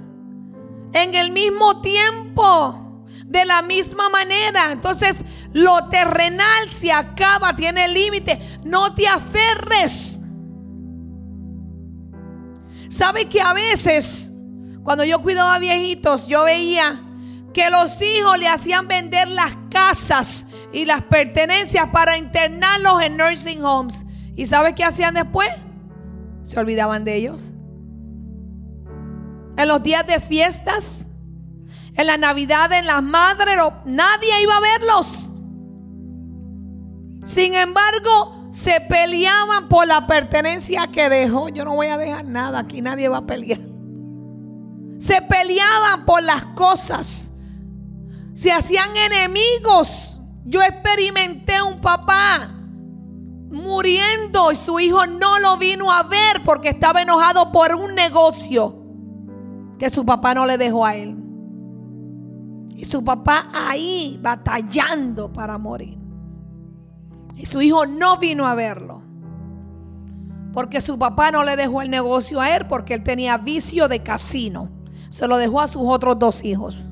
en el mismo tiempo, de la misma manera. Entonces, lo terrenal se acaba, tiene límite. No te aferres. ¿Sabe que a veces, cuando yo cuidaba a viejitos, yo veía que los hijos le hacían vender las casas y las pertenencias para internarlos en nursing homes? ¿Y sabe qué hacían después? Se olvidaban de ellos en los días de fiestas, en la Navidad, en las madres, nadie iba a verlos. Sin embargo, se peleaban por la pertenencia que dejó. Yo no voy a dejar nada, aquí nadie va a pelear. Se peleaban por las cosas. Se hacían enemigos. Yo experimenté un papá muriendo y su hijo no lo vino a ver porque estaba enojado por un negocio que su papá no le dejó a él. Y su papá ahí batallando para morir. Y su hijo no vino a verlo. Porque su papá no le dejó el negocio a él porque él tenía vicio de casino. Se lo dejó a sus otros dos hijos.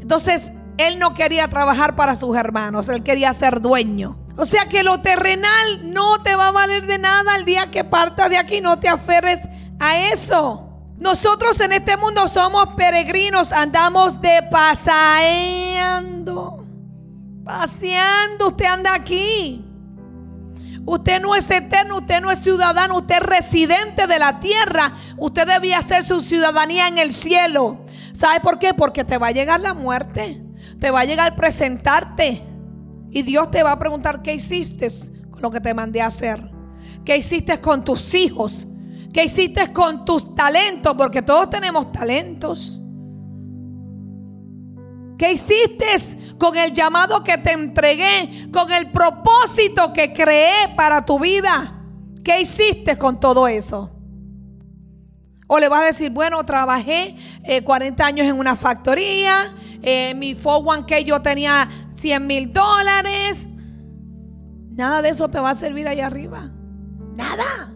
Entonces, él no quería trabajar para sus hermanos, él quería ser dueño. O sea que lo terrenal no te va a valer de nada el día que partas de aquí. No te aferres a eso. Nosotros en este mundo somos peregrinos, andamos de paseando. Paseando, usted anda aquí. Usted no es eterno, usted no es ciudadano, usted es residente de la tierra. Usted debía hacer su ciudadanía en el cielo. ¿Sabe por qué? Porque te va a llegar la muerte. Te va a llegar presentarte. Y Dios te va a preguntar qué hiciste con lo que te mandé a hacer. ¿Qué hiciste con tus hijos? ¿Qué hiciste con tus talentos? Porque todos tenemos talentos. ¿Qué hiciste con el llamado que te entregué? Con el propósito que creé para tu vida. ¿Qué hiciste con todo eso? O le vas a decir, bueno, trabajé 40 eh, años en una factoría, eh, mi 401k yo tenía 100 mil dólares. Nada de eso te va a servir ahí arriba. Nada.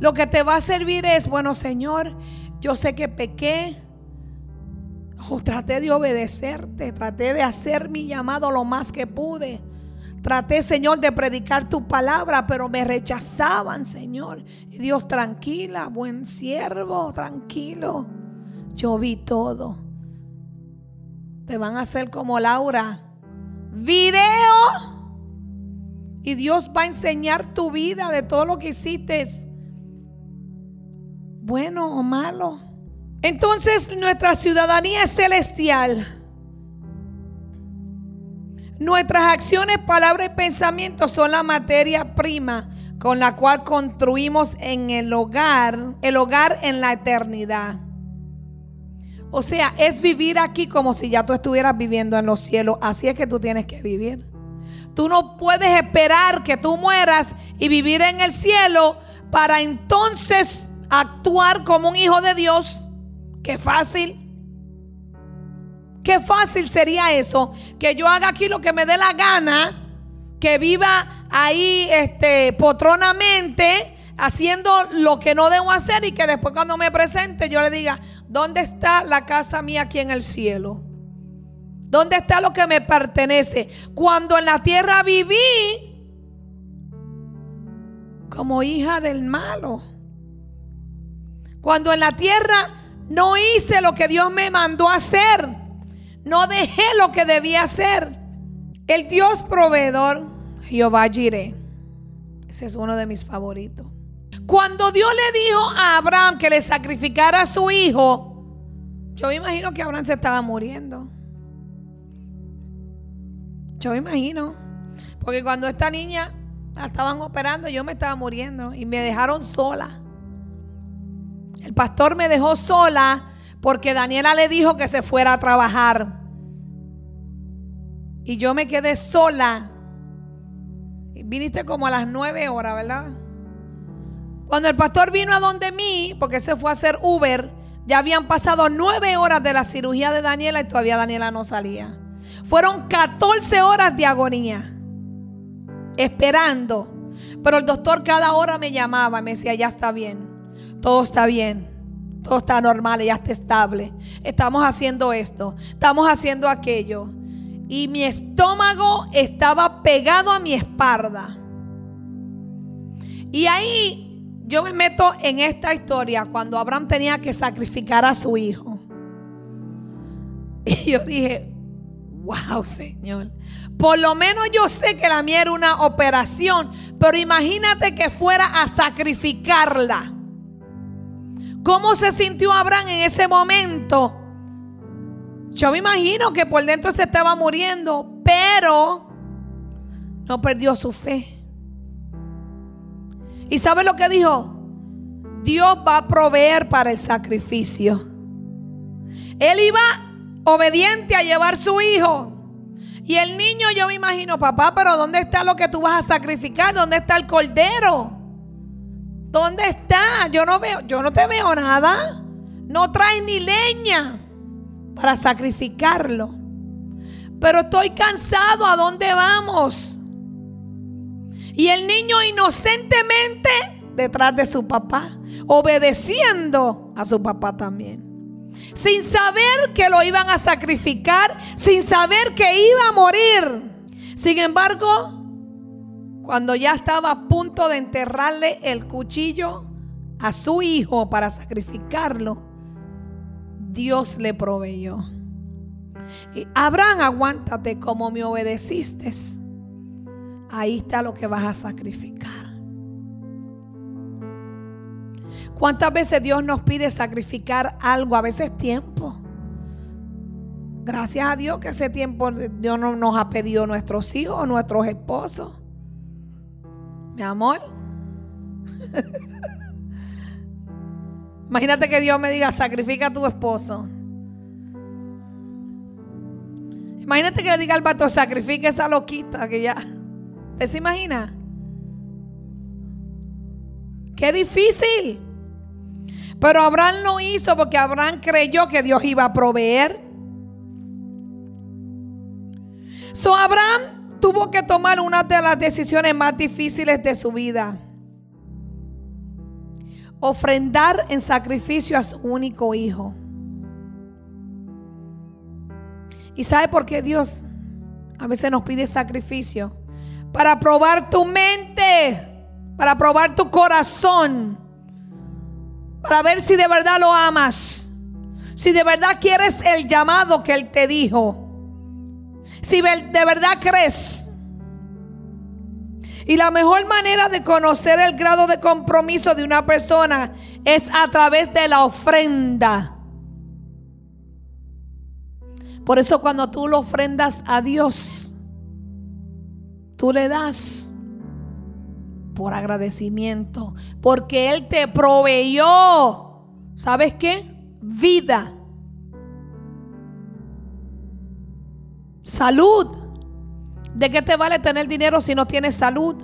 Lo que te va a servir es, bueno, Señor, yo sé que pequé. O traté de obedecerte, traté de hacer mi llamado lo más que pude. Traté, Señor, de predicar tu palabra, pero me rechazaban, Señor. Y Dios, tranquila, buen siervo, tranquilo. Yo vi todo. Te van a hacer como Laura. Video. Y Dios va a enseñar tu vida de todo lo que hiciste bueno o malo. Entonces nuestra ciudadanía es celestial. Nuestras acciones, palabras y pensamientos son la materia prima con la cual construimos en el hogar, el hogar en la eternidad. O sea, es vivir aquí como si ya tú estuvieras viviendo en los cielos. Así es que tú tienes que vivir. Tú no puedes esperar que tú mueras y vivir en el cielo para entonces actuar como un hijo de Dios. Qué fácil. Qué fácil sería eso. Que yo haga aquí lo que me dé la gana. Que viva ahí este, potronamente. Haciendo lo que no debo hacer. Y que después cuando me presente yo le diga. ¿Dónde está la casa mía aquí en el cielo? ¿Dónde está lo que me pertenece? Cuando en la tierra viví como hija del malo. Cuando en la tierra no hice lo que Dios me mandó hacer. No dejé lo que debía hacer. El Dios proveedor, Jehová Jireh. Ese es uno de mis favoritos. Cuando Dios le dijo a Abraham que le sacrificara a su hijo, yo me imagino que Abraham se estaba muriendo. Yo me imagino. Porque cuando esta niña la estaban operando, yo me estaba muriendo y me dejaron sola. El pastor me dejó sola porque Daniela le dijo que se fuera a trabajar. Y yo me quedé sola. Viniste como a las nueve horas, ¿verdad? Cuando el pastor vino a donde mí, porque se fue a hacer Uber, ya habían pasado nueve horas de la cirugía de Daniela y todavía Daniela no salía. Fueron 14 horas de agonía, esperando. Pero el doctor cada hora me llamaba, me decía, ya está bien todo está bien. Todo está normal, ya está estable. Estamos haciendo esto, estamos haciendo aquello. Y mi estómago estaba pegado a mi espalda. Y ahí yo me meto en esta historia cuando Abraham tenía que sacrificar a su hijo. [laughs] Y yo dije, wow, Señor. Por lo menos yo sé que la mía era una operación, pero imagínate que fuera a sacrificarla. ¿Cómo se sintió Abraham en ese momento? Yo me imagino que por dentro se estaba muriendo, pero no perdió su fe. ¿Y sabe lo que dijo? Dios va a proveer para el sacrificio. Él iba obediente a llevar su hijo. Y el niño, yo me imagino, papá, pero ¿dónde está lo que tú vas a sacrificar? ¿Dónde está el cordero? ¿Dónde está? Yo no veo, yo no te veo nada. No traes ni leña para sacrificarlo. Pero estoy cansado, ¿a dónde vamos? Y el niño inocentemente detrás de su papá, obedeciendo a su papá también. Sin saber que lo iban a sacrificar, sin saber que iba a morir. Sin embargo, cuando ya estaba a punto de enterrarle el cuchillo a su hijo para sacrificarlo, Dios le proveyó. Y Abraham, aguántate como me obedeciste. Ahí está lo que vas a sacrificar. ¿Cuántas veces Dios nos pide sacrificar algo? A veces tiempo. Gracias a Dios que ese tiempo Dios no nos ha pedido nuestros hijos, nuestros esposos. Mi amor. Imagínate que Dios me diga, sacrifica a tu esposo. Imagínate que le diga al vato, sacrifica esa loquita que ya. ¿Te se imagina? Qué difícil. Pero Abraham lo hizo porque Abraham creyó que Dios iba a proveer. So Abraham tuvo que tomar una de las decisiones más difíciles de su vida ofrendar en sacrificio a su único hijo. ¿Y sabe por qué Dios a veces nos pide sacrificio? Para probar tu mente, para probar tu corazón, para ver si de verdad lo amas, si de verdad quieres el llamado que Él te dijo, si de verdad crees y la mejor manera de conocer el grado de compromiso de una persona es a través de la ofrenda. Por eso cuando tú lo ofrendas a Dios, tú le das por agradecimiento, porque Él te proveyó, ¿sabes qué? Vida, salud, ¿De qué te vale tener dinero si no tienes salud?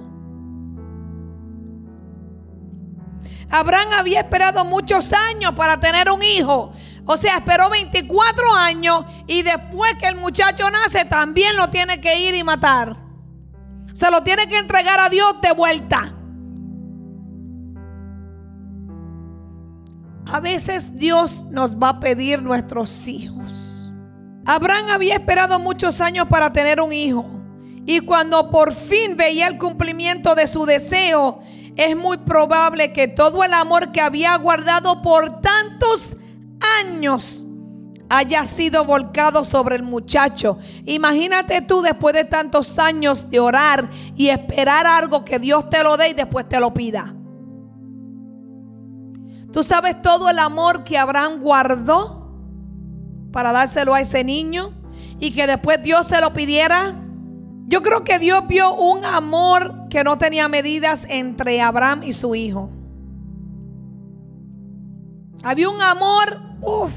Abraham había esperado muchos años para tener un hijo. O sea, esperó 24 años y después que el muchacho nace también lo tiene que ir y matar. Se lo tiene que entregar a Dios de vuelta. A veces Dios nos va a pedir nuestros hijos. Abraham había esperado muchos años para tener un hijo. Y cuando por fin veía el cumplimiento de su deseo, es muy probable que todo el amor que había guardado por tantos años haya sido volcado sobre el muchacho. Imagínate tú después de tantos años de orar y esperar algo que Dios te lo dé y después te lo pida. Tú sabes todo el amor que Abraham guardó para dárselo a ese niño y que después Dios se lo pidiera. Yo creo que Dios vio un amor que no tenía medidas entre Abraham y su hijo. Había un amor, uff.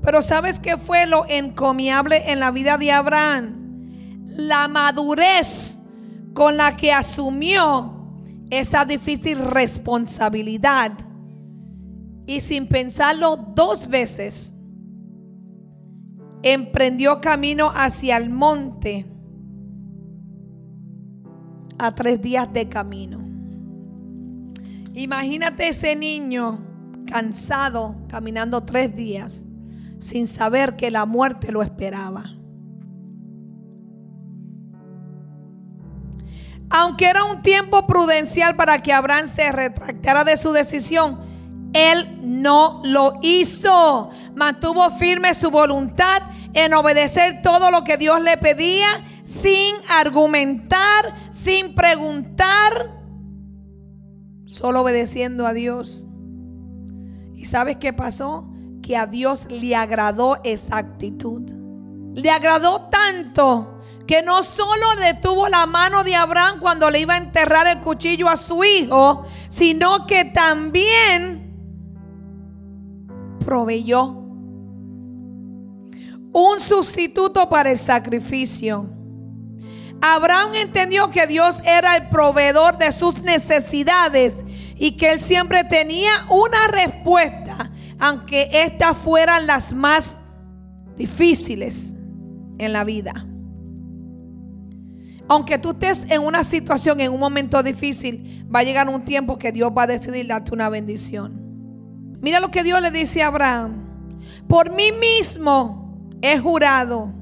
Pero ¿sabes qué fue lo encomiable en la vida de Abraham? La madurez con la que asumió esa difícil responsabilidad. Y sin pensarlo dos veces, emprendió camino hacia el monte a tres días de camino. Imagínate ese niño cansado caminando tres días sin saber que la muerte lo esperaba. Aunque era un tiempo prudencial para que Abraham se retractara de su decisión, él no lo hizo. Mantuvo firme su voluntad en obedecer todo lo que Dios le pedía sin argumentar, sin preguntar, solo obedeciendo a Dios. ¿Y sabes qué pasó? Que a Dios le agradó esa actitud. Le agradó tanto que no solo detuvo la mano de Abraham cuando le iba a enterrar el cuchillo a su hijo, sino que también proveyó un sustituto para el sacrificio. Abraham entendió que Dios era el proveedor de sus necesidades y que él siempre tenía una respuesta, aunque estas fueran las más difíciles en la vida. Aunque tú estés en una situación, en un momento difícil, va a llegar un tiempo que Dios va a decidir darte una bendición. Mira lo que Dios le dice a Abraham. Por mí mismo he jurado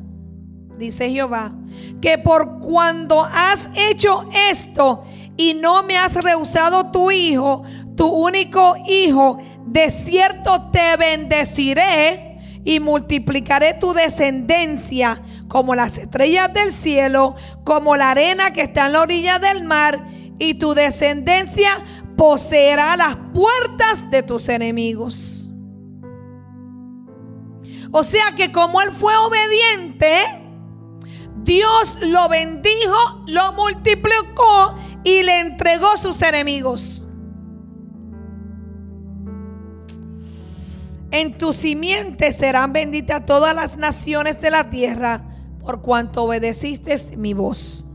dice Jehová, que por cuando has hecho esto y no me has rehusado tu hijo, tu único hijo, de cierto te bendeciré y multiplicaré tu descendencia como las estrellas del cielo, como la arena que está en la orilla del mar, y tu descendencia poseerá las puertas de tus enemigos. O sea que como él fue obediente, Dios lo bendijo, lo multiplicó y le entregó sus enemigos. En tu simiente serán benditas todas las naciones de la tierra por cuanto obedeciste mi voz.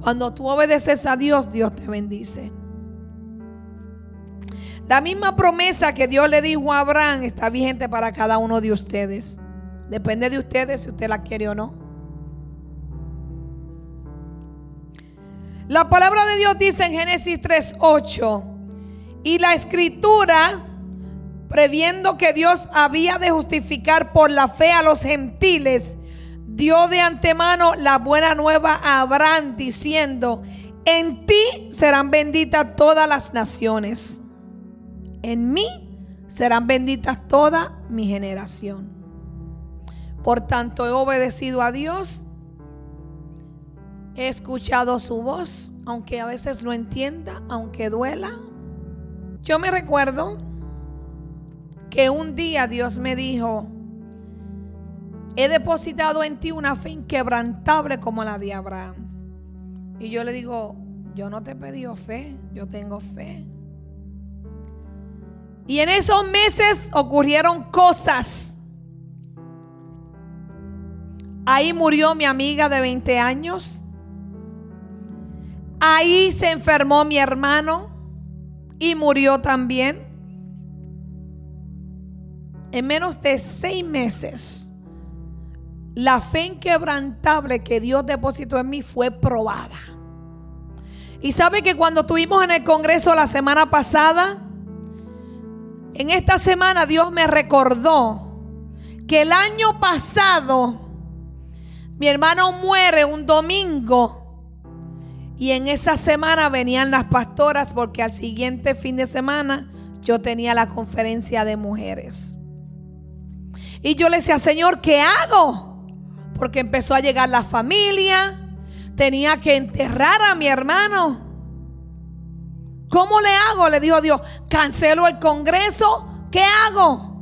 Cuando tú obedeces a Dios, Dios te bendice. La misma promesa que Dios le dijo a Abraham está vigente para cada uno de ustedes. Depende de ustedes si usted la quiere o no. La palabra de Dios dice en Génesis 3:8, y la escritura, previendo que Dios había de justificar por la fe a los gentiles, dio de antemano la buena nueva a Abraham diciendo, en ti serán benditas todas las naciones, en mí serán benditas toda mi generación. Por tanto, he obedecido a Dios He escuchado su voz, aunque a veces no entienda, aunque duela. Yo me recuerdo que un día Dios me dijo, he depositado en ti una fe inquebrantable como la de Abraham. Y yo le digo, yo no te pedido fe, yo tengo fe. Y en esos meses ocurrieron cosas. Ahí murió mi amiga de 20 años. Ahí se enfermó mi hermano y murió también. En menos de seis meses, la fe inquebrantable que Dios depositó en mí fue probada. Y sabe que cuando estuvimos en el Congreso la semana pasada, en esta semana Dios me recordó que el año pasado mi hermano muere un domingo y en esa semana venían las pastoras porque al siguiente fin de semana yo tenía la conferencia de mujeres. Y yo le decía, Señor, ¿qué hago? Porque empezó a llegar la familia. Tenía que enterrar a mi hermano. ¿Cómo le hago? Le dijo Dios, cancelo el congreso. ¿Qué hago?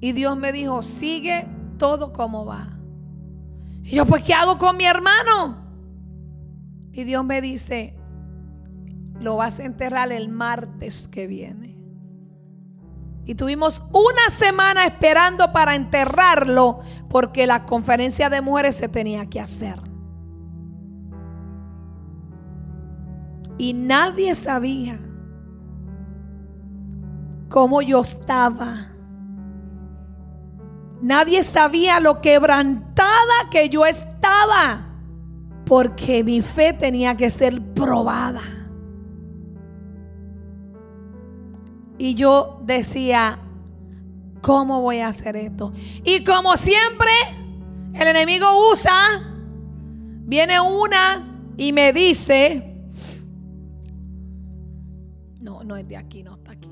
Y Dios me dijo, sigue todo como va. Y yo, pues, ¿qué hago con mi hermano? Y Dios me dice, lo vas a enterrar el martes que viene. Y tuvimos una semana esperando para enterrarlo porque la conferencia de mujeres se tenía que hacer. Y nadie sabía cómo yo estaba. Nadie sabía lo quebrantada que yo estaba porque mi fe tenía que ser probada. Y yo decía, ¿cómo voy a hacer esto? Y como siempre, el enemigo usa, viene una y me dice, no, es de aquí, no está aquí.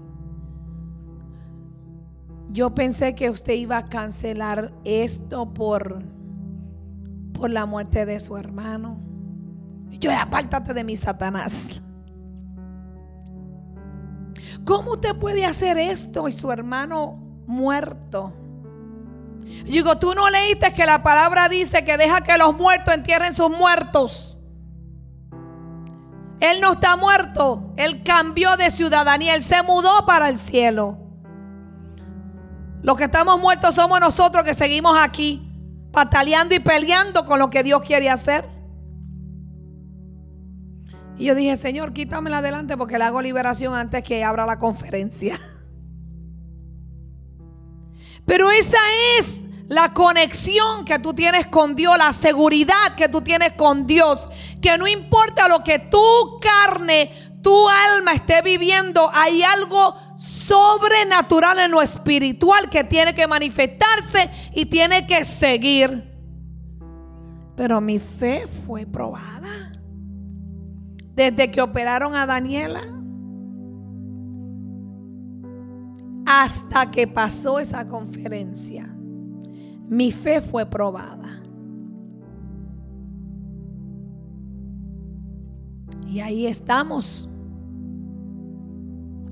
Yo pensé que usted iba a cancelar esto por por la muerte de su hermano. Yo, apártate de mi Satanás. ¿Cómo usted puede hacer esto y su hermano muerto? digo, tú no leíste que la palabra dice que deja que los muertos entierren sus muertos. Él no está muerto. Él cambió de ciudadanía. Él se mudó para el cielo. Los que estamos muertos somos nosotros que seguimos aquí pataleando y peleando con lo que Dios quiere hacer. Y yo dije, Señor, quítamela adelante porque le hago liberación antes que abra la conferencia. [laughs] Pero esa es la conexión que tú tienes con Dios, la seguridad que tú tienes con Dios, que no importa lo que tu carne, tu alma esté viviendo, hay algo sobrenatural en lo espiritual que tiene que manifestarse y tiene que seguir. Pero mi fe fue probada. Desde que operaron a Daniela hasta que pasó esa conferencia, mi fe fue probada. Y ahí estamos,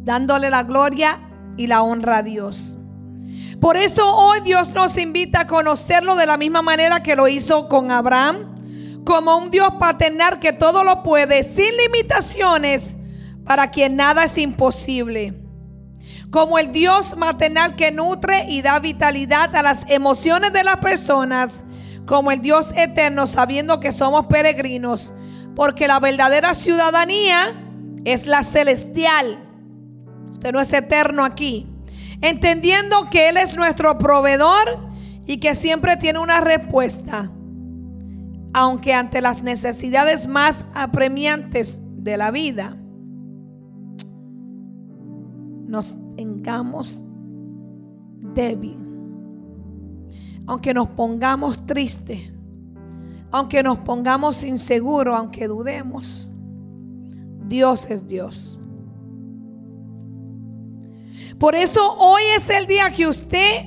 dándole la gloria y la honra a Dios. Por eso hoy Dios nos invita a conocerlo de la misma manera que lo hizo con Abraham, como un Dios paternal que todo lo puede, sin limitaciones, para quien nada es imposible. Como el Dios maternal que nutre y da vitalidad a las emociones de las personas, como el Dios eterno sabiendo que somos peregrinos, porque la verdadera ciudadanía es la celestial. Usted no es eterno aquí entendiendo que Él es nuestro proveedor y que siempre tiene una respuesta, aunque ante las necesidades más apremiantes de la vida nos débil, aunque nos pongamos tristes, aunque nos pongamos inseguros, aunque dudemos, Dios es Dios. Por eso hoy es el día que usted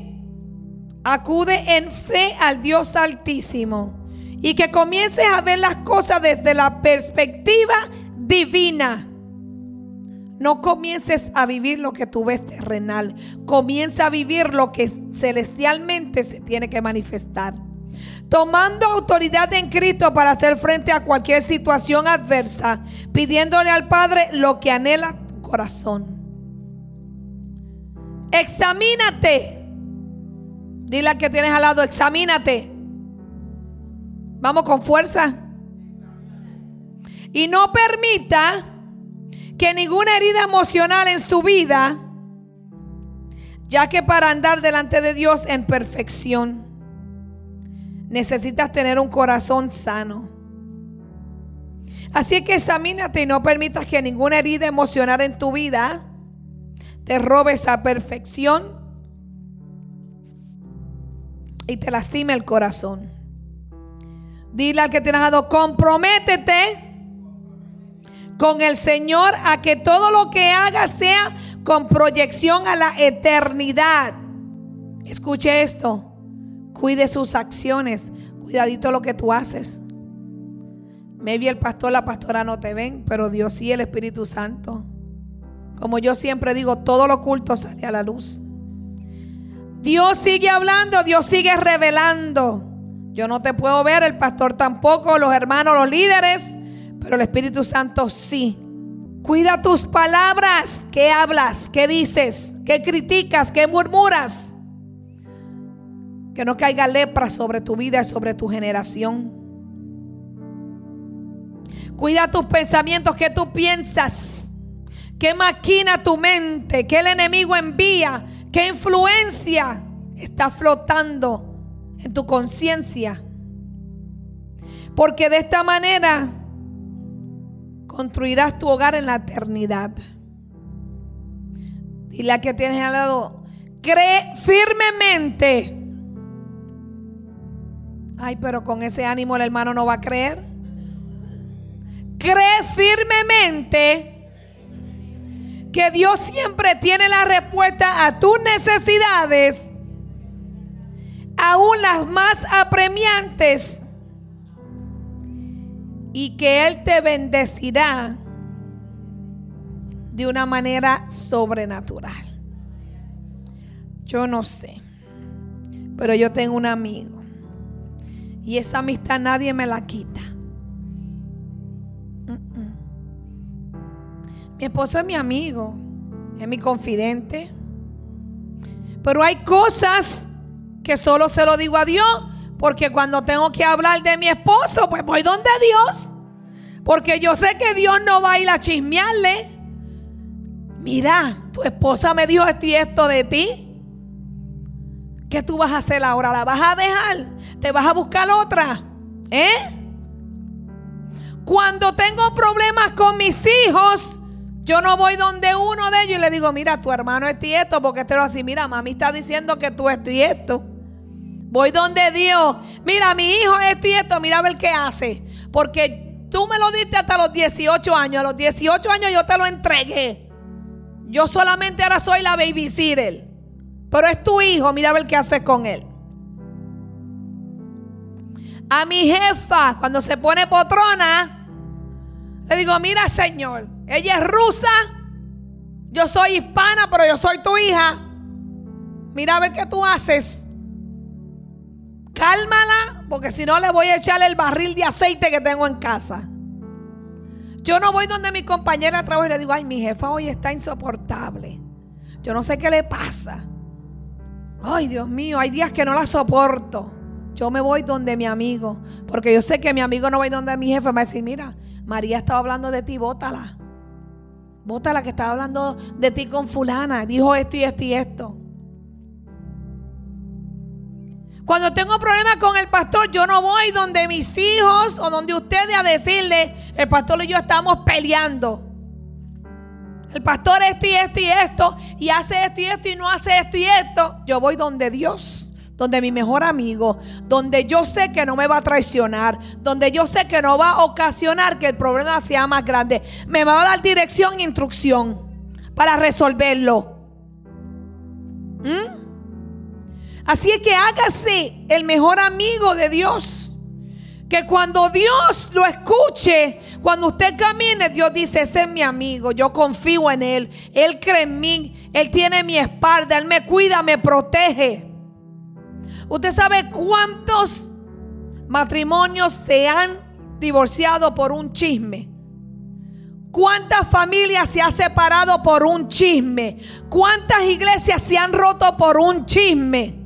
acude en fe al Dios Altísimo y que comience a ver las cosas desde la perspectiva divina. No comiences a vivir lo que tú ves terrenal. Comienza a vivir lo que celestialmente se tiene que manifestar. Tomando autoridad en Cristo para hacer frente a cualquier situación adversa, pidiéndole al Padre lo que anhela tu corazón. Examínate. Dile a que tienes al lado, examínate. Vamos con fuerza. Y no permita que ninguna herida emocional en su vida, ya que para andar delante de Dios en perfección, necesitas tener un corazón sano. Así que examínate y no permitas que ninguna herida emocional en tu vida te robe esa perfección y te lastime el corazón. Dile al que tienes dado, comprométete con el Señor a que todo lo que haga sea con proyección a la eternidad. Escuche esto. Cuide sus acciones. Cuidadito lo que tú haces. Maybe el pastor, la pastora no te ven, pero Dios sí, el Espíritu Santo. Como yo siempre digo, todo lo oculto sale a la luz. Dios sigue hablando, Dios sigue revelando. Yo no te puedo ver, el pastor tampoco, los hermanos, los líderes, pero el Espíritu Santo sí. Cuida tus palabras, qué hablas, qué dices, qué criticas, qué murmuras. Que no caiga lepra sobre tu vida y sobre tu generación. Cuida tus pensamientos, que tú piensas. ¿Qué maquina tu mente? ¿Qué el enemigo envía? ¿Qué influencia está flotando en tu conciencia? Porque de esta manera construirás tu hogar en la eternidad. Y la que tienes al lado, cree firmemente. Ay, pero con ese ánimo el hermano no va a creer. Cree firmemente que Dios siempre tiene la respuesta a tus necesidades, aún las más apremiantes, y que Él te bendecirá de una manera sobrenatural. Yo no sé, pero yo tengo un amigo y esa amistad nadie me la quita. Mi esposo es mi amigo, es mi confidente. Pero hay cosas que solo se lo digo a Dios, porque cuando tengo que hablar de mi esposo, pues voy donde Dios. Porque yo sé que Dios no va a ir a chismearle. Mira, tu esposa me dijo esto y esto de ti. ¿Qué tú vas a hacer ahora? ¿La vas a dejar? ¿Te vas a buscar otra? ¿Eh? Cuando tengo problemas con mis hijos, Yo no voy donde uno de ellos y le digo, mira, tu hermano es esto, porque te lo así, mira, mami está diciendo que tú es esto. Voy donde Dios, mira, mi hijo es esto, mira a ver qué hace. Porque tú me lo diste hasta los 18 años, a los 18 años yo te lo entregué. Yo solamente ahora soy la babysitter. Pero es tu hijo, mira a ver qué haces con él. A mi jefa, cuando se pone potrona, le digo, mira Señor, ella es rusa, yo soy hispana, pero yo soy tu hija. Mira a ver qué tú haces. Cálmala, porque si no le voy a echar el barril de aceite que tengo en casa. Yo no voy donde mi compañera de trabajo y le digo, ay, mi jefa hoy está insoportable. Yo no sé qué le pasa. Ay, Dios mío, hay días que no la soporto. Yo me voy donde mi amigo. Porque yo sé que mi amigo no va a ir donde mi jefe. Me va a decir, mira, María estaba hablando de ti, bótala. Bótala que estaba hablando de ti con fulana. Dijo esto y esto y esto. Cuando tengo problemas con el pastor, yo no voy donde mis hijos o donde ustedes a decirle, el pastor y yo estamos peleando. El pastor esto y esto y esto, y hace esto y esto y no hace esto y esto. Yo voy donde Dios, donde mi mejor amigo, donde yo sé que no me va a traicionar, donde yo sé que no va a ocasionar que el problema sea más grande. Me va a dar dirección e instrucción para resolverlo. ¿Mm? Así es que hágase el mejor amigo de Dios. Que cuando Dios lo escuche, cuando usted camine, Dios dice, ese es mi amigo, yo confío en Él, Él cree en mí, Él tiene mi espalda, Él me cuida, me protege. Usted sabe cuántos matrimonios se han divorciado por un chisme. ¿Cuántas familias se han separado por un chisme? ¿Cuántas iglesias se han roto por un chisme?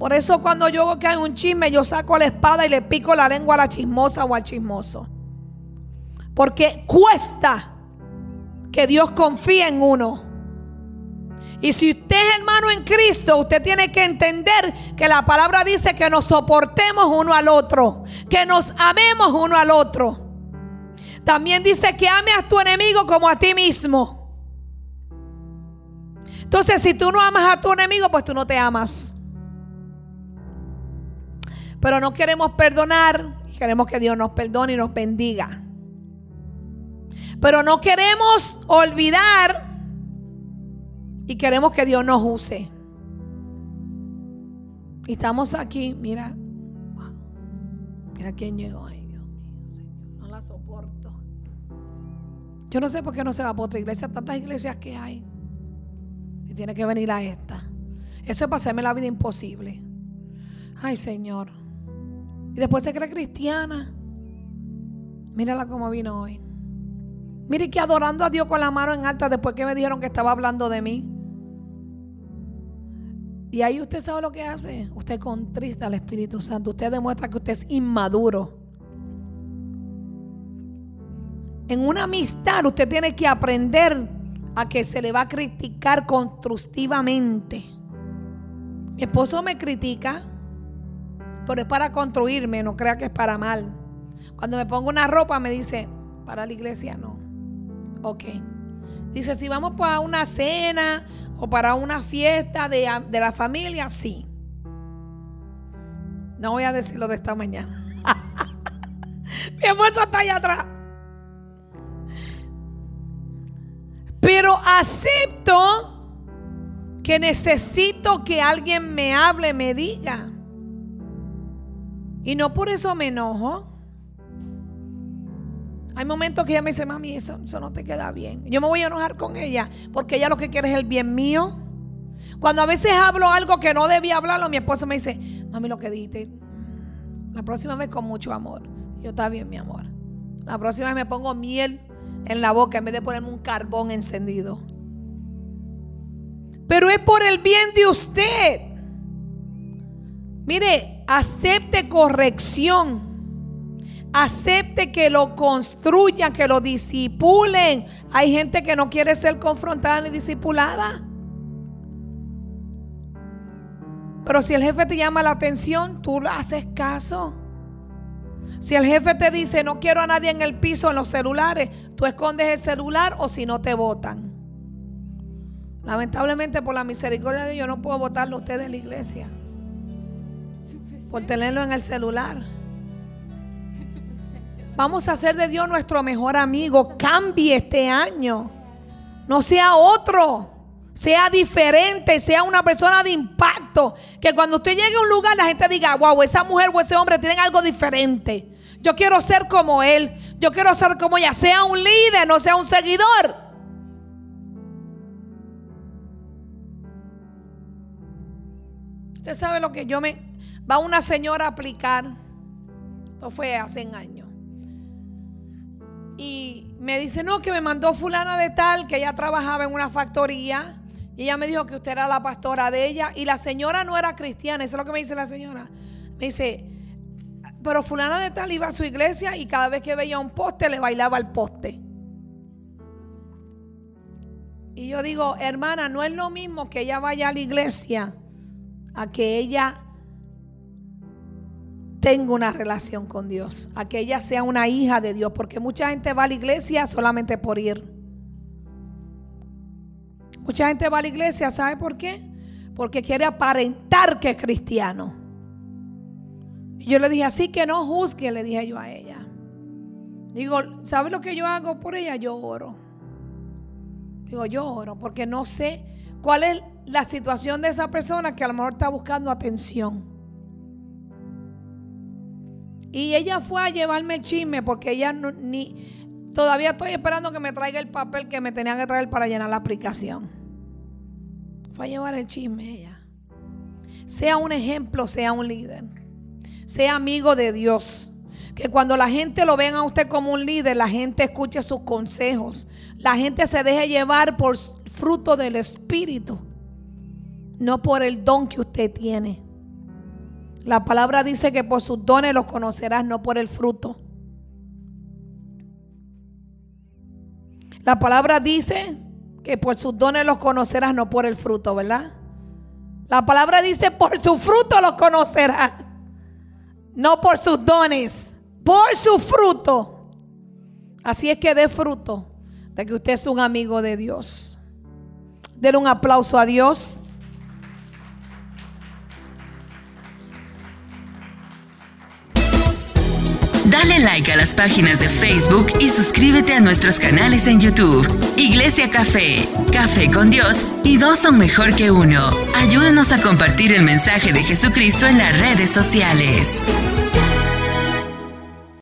Por eso cuando yo veo que hay un chisme, yo saco la espada y le pico la lengua a la chismosa o al chismoso. Porque cuesta que Dios confíe en uno. Y si usted es hermano en Cristo, usted tiene que entender que la palabra dice que nos soportemos uno al otro, que nos amemos uno al otro. También dice que ame a tu enemigo como a ti mismo. Entonces, si tú no amas a tu enemigo, pues tú no te amas. Pero no queremos perdonar y queremos que Dios nos perdone y nos bendiga. Pero no queremos olvidar y queremos que Dios nos use. Y estamos aquí, mira, mira quién llegó. Ay, Dios mío, no la soporto. Yo no sé por qué no se va por otra iglesia, tantas iglesias que hay. Y tiene que venir a esta. Eso es para hacerme la vida imposible. Ay, Señor. Y después se cree cristiana. Mírala cómo vino hoy. Mire que adorando a Dios con la mano en alta después que me dijeron que estaba hablando de mí. Y ahí usted sabe lo que hace. Usted contrista al Espíritu Santo. Usted demuestra que usted es inmaduro. En una amistad usted tiene que aprender a que se le va a criticar constructivamente. Mi esposo me critica pero es para construirme, no crea que es para mal. Cuando me pongo una ropa me dice, para la iglesia no. Ok. Dice, si vamos para una cena o para una fiesta de, la familia, sí. No voy a decirlo de esta mañana. [laughs] Mi esposo está allá atrás. Pero acepto que necesito que alguien me hable, me diga. Y no por eso me enojo. Hay momentos que ella me dice, mami, eso, no te queda bien. Yo me voy a enojar con ella porque ella lo que quiere es el bien mío. Cuando a veces hablo algo que no debía hablarlo, mi esposo me dice, mami, lo que dijiste, la próxima vez con mucho amor. Yo está bien, mi amor. La próxima vez me pongo miel en la boca en vez de ponerme un carbón encendido. Pero es por el bien de usted. Mire, acepte corrección. Acepte que lo construyan, que lo disipulen. Hay gente que no quiere ser confrontada ni disipulada. Pero si el jefe te llama la atención, tú haces caso. Si el jefe te dice no quiero a nadie en el piso en los celulares, tú escondes el celular o si no te votan. Lamentablemente por la misericordia de Dios no puedo votarlo a usted de la iglesia. Por tenerlo en el celular. Vamos a hacer de Dios nuestro mejor amigo. Cambie este año. No sea otro. Sea diferente, sea una persona de impacto. Que cuando usted llegue a un lugar la gente diga, wow, esa mujer o ese hombre tienen algo diferente. Yo quiero ser como él. Yo quiero ser como ella. Sea un líder, no sea un seguidor. Usted sabe lo que yo me... Va una señora a aplicar. Esto fue hace años. Y me dice, no, que me mandó fulana de tal, que ella trabajaba en una factoría. Y ella me dijo que usted era la pastora de ella. Y la señora no era cristiana. Eso es lo que me dice la señora. Me dice, pero fulana de tal iba a su iglesia y cada vez que veía un poste le bailaba al poste. Y yo digo, hermana, no es lo mismo que ella vaya a la iglesia a que ella tenga una relación con Dios, a que ella sea una hija de Dios, porque mucha gente va a la iglesia solamente por ir. Mucha gente va a la iglesia, ¿sabe por qué? Porque quiere aparentar que es cristiano. Y yo le dije, así que no juzgue, le dije yo a ella. Digo, ¿sabe lo que yo hago por ella? Yo oro. Digo, yo oro porque no sé cuál es la situación de esa persona que a lo mejor está buscando atención. Y ella fue a llevarme el chisme porque ella no, ni todavía estoy esperando que me traiga el papel que me tenía que traer para llenar la aplicación. Fue a llevar el chisme ella. Sea un ejemplo, sea un líder sea amigo de Dios. Que cuando la gente lo vea a usted como un líder, la gente escuche sus consejos. La gente se deje llevar por fruto del Espíritu, no por el don que usted tiene. La palabra dice que por sus dones los conocerás, no por el fruto. La palabra dice que por sus dones los conocerás, no por el fruto, ¿verdad? La palabra dice por su fruto los conocerás. No por sus dones, por su fruto. Así es que dé fruto de que usted es un amigo de Dios. Denle un aplauso a Dios. Dale like a las páginas de Facebook y suscríbete a nuestros canales en YouTube. Iglesia Café, Café con Dios y dos son mejor que uno. Ayúdanos a compartir el mensaje de Jesucristo en las redes sociales.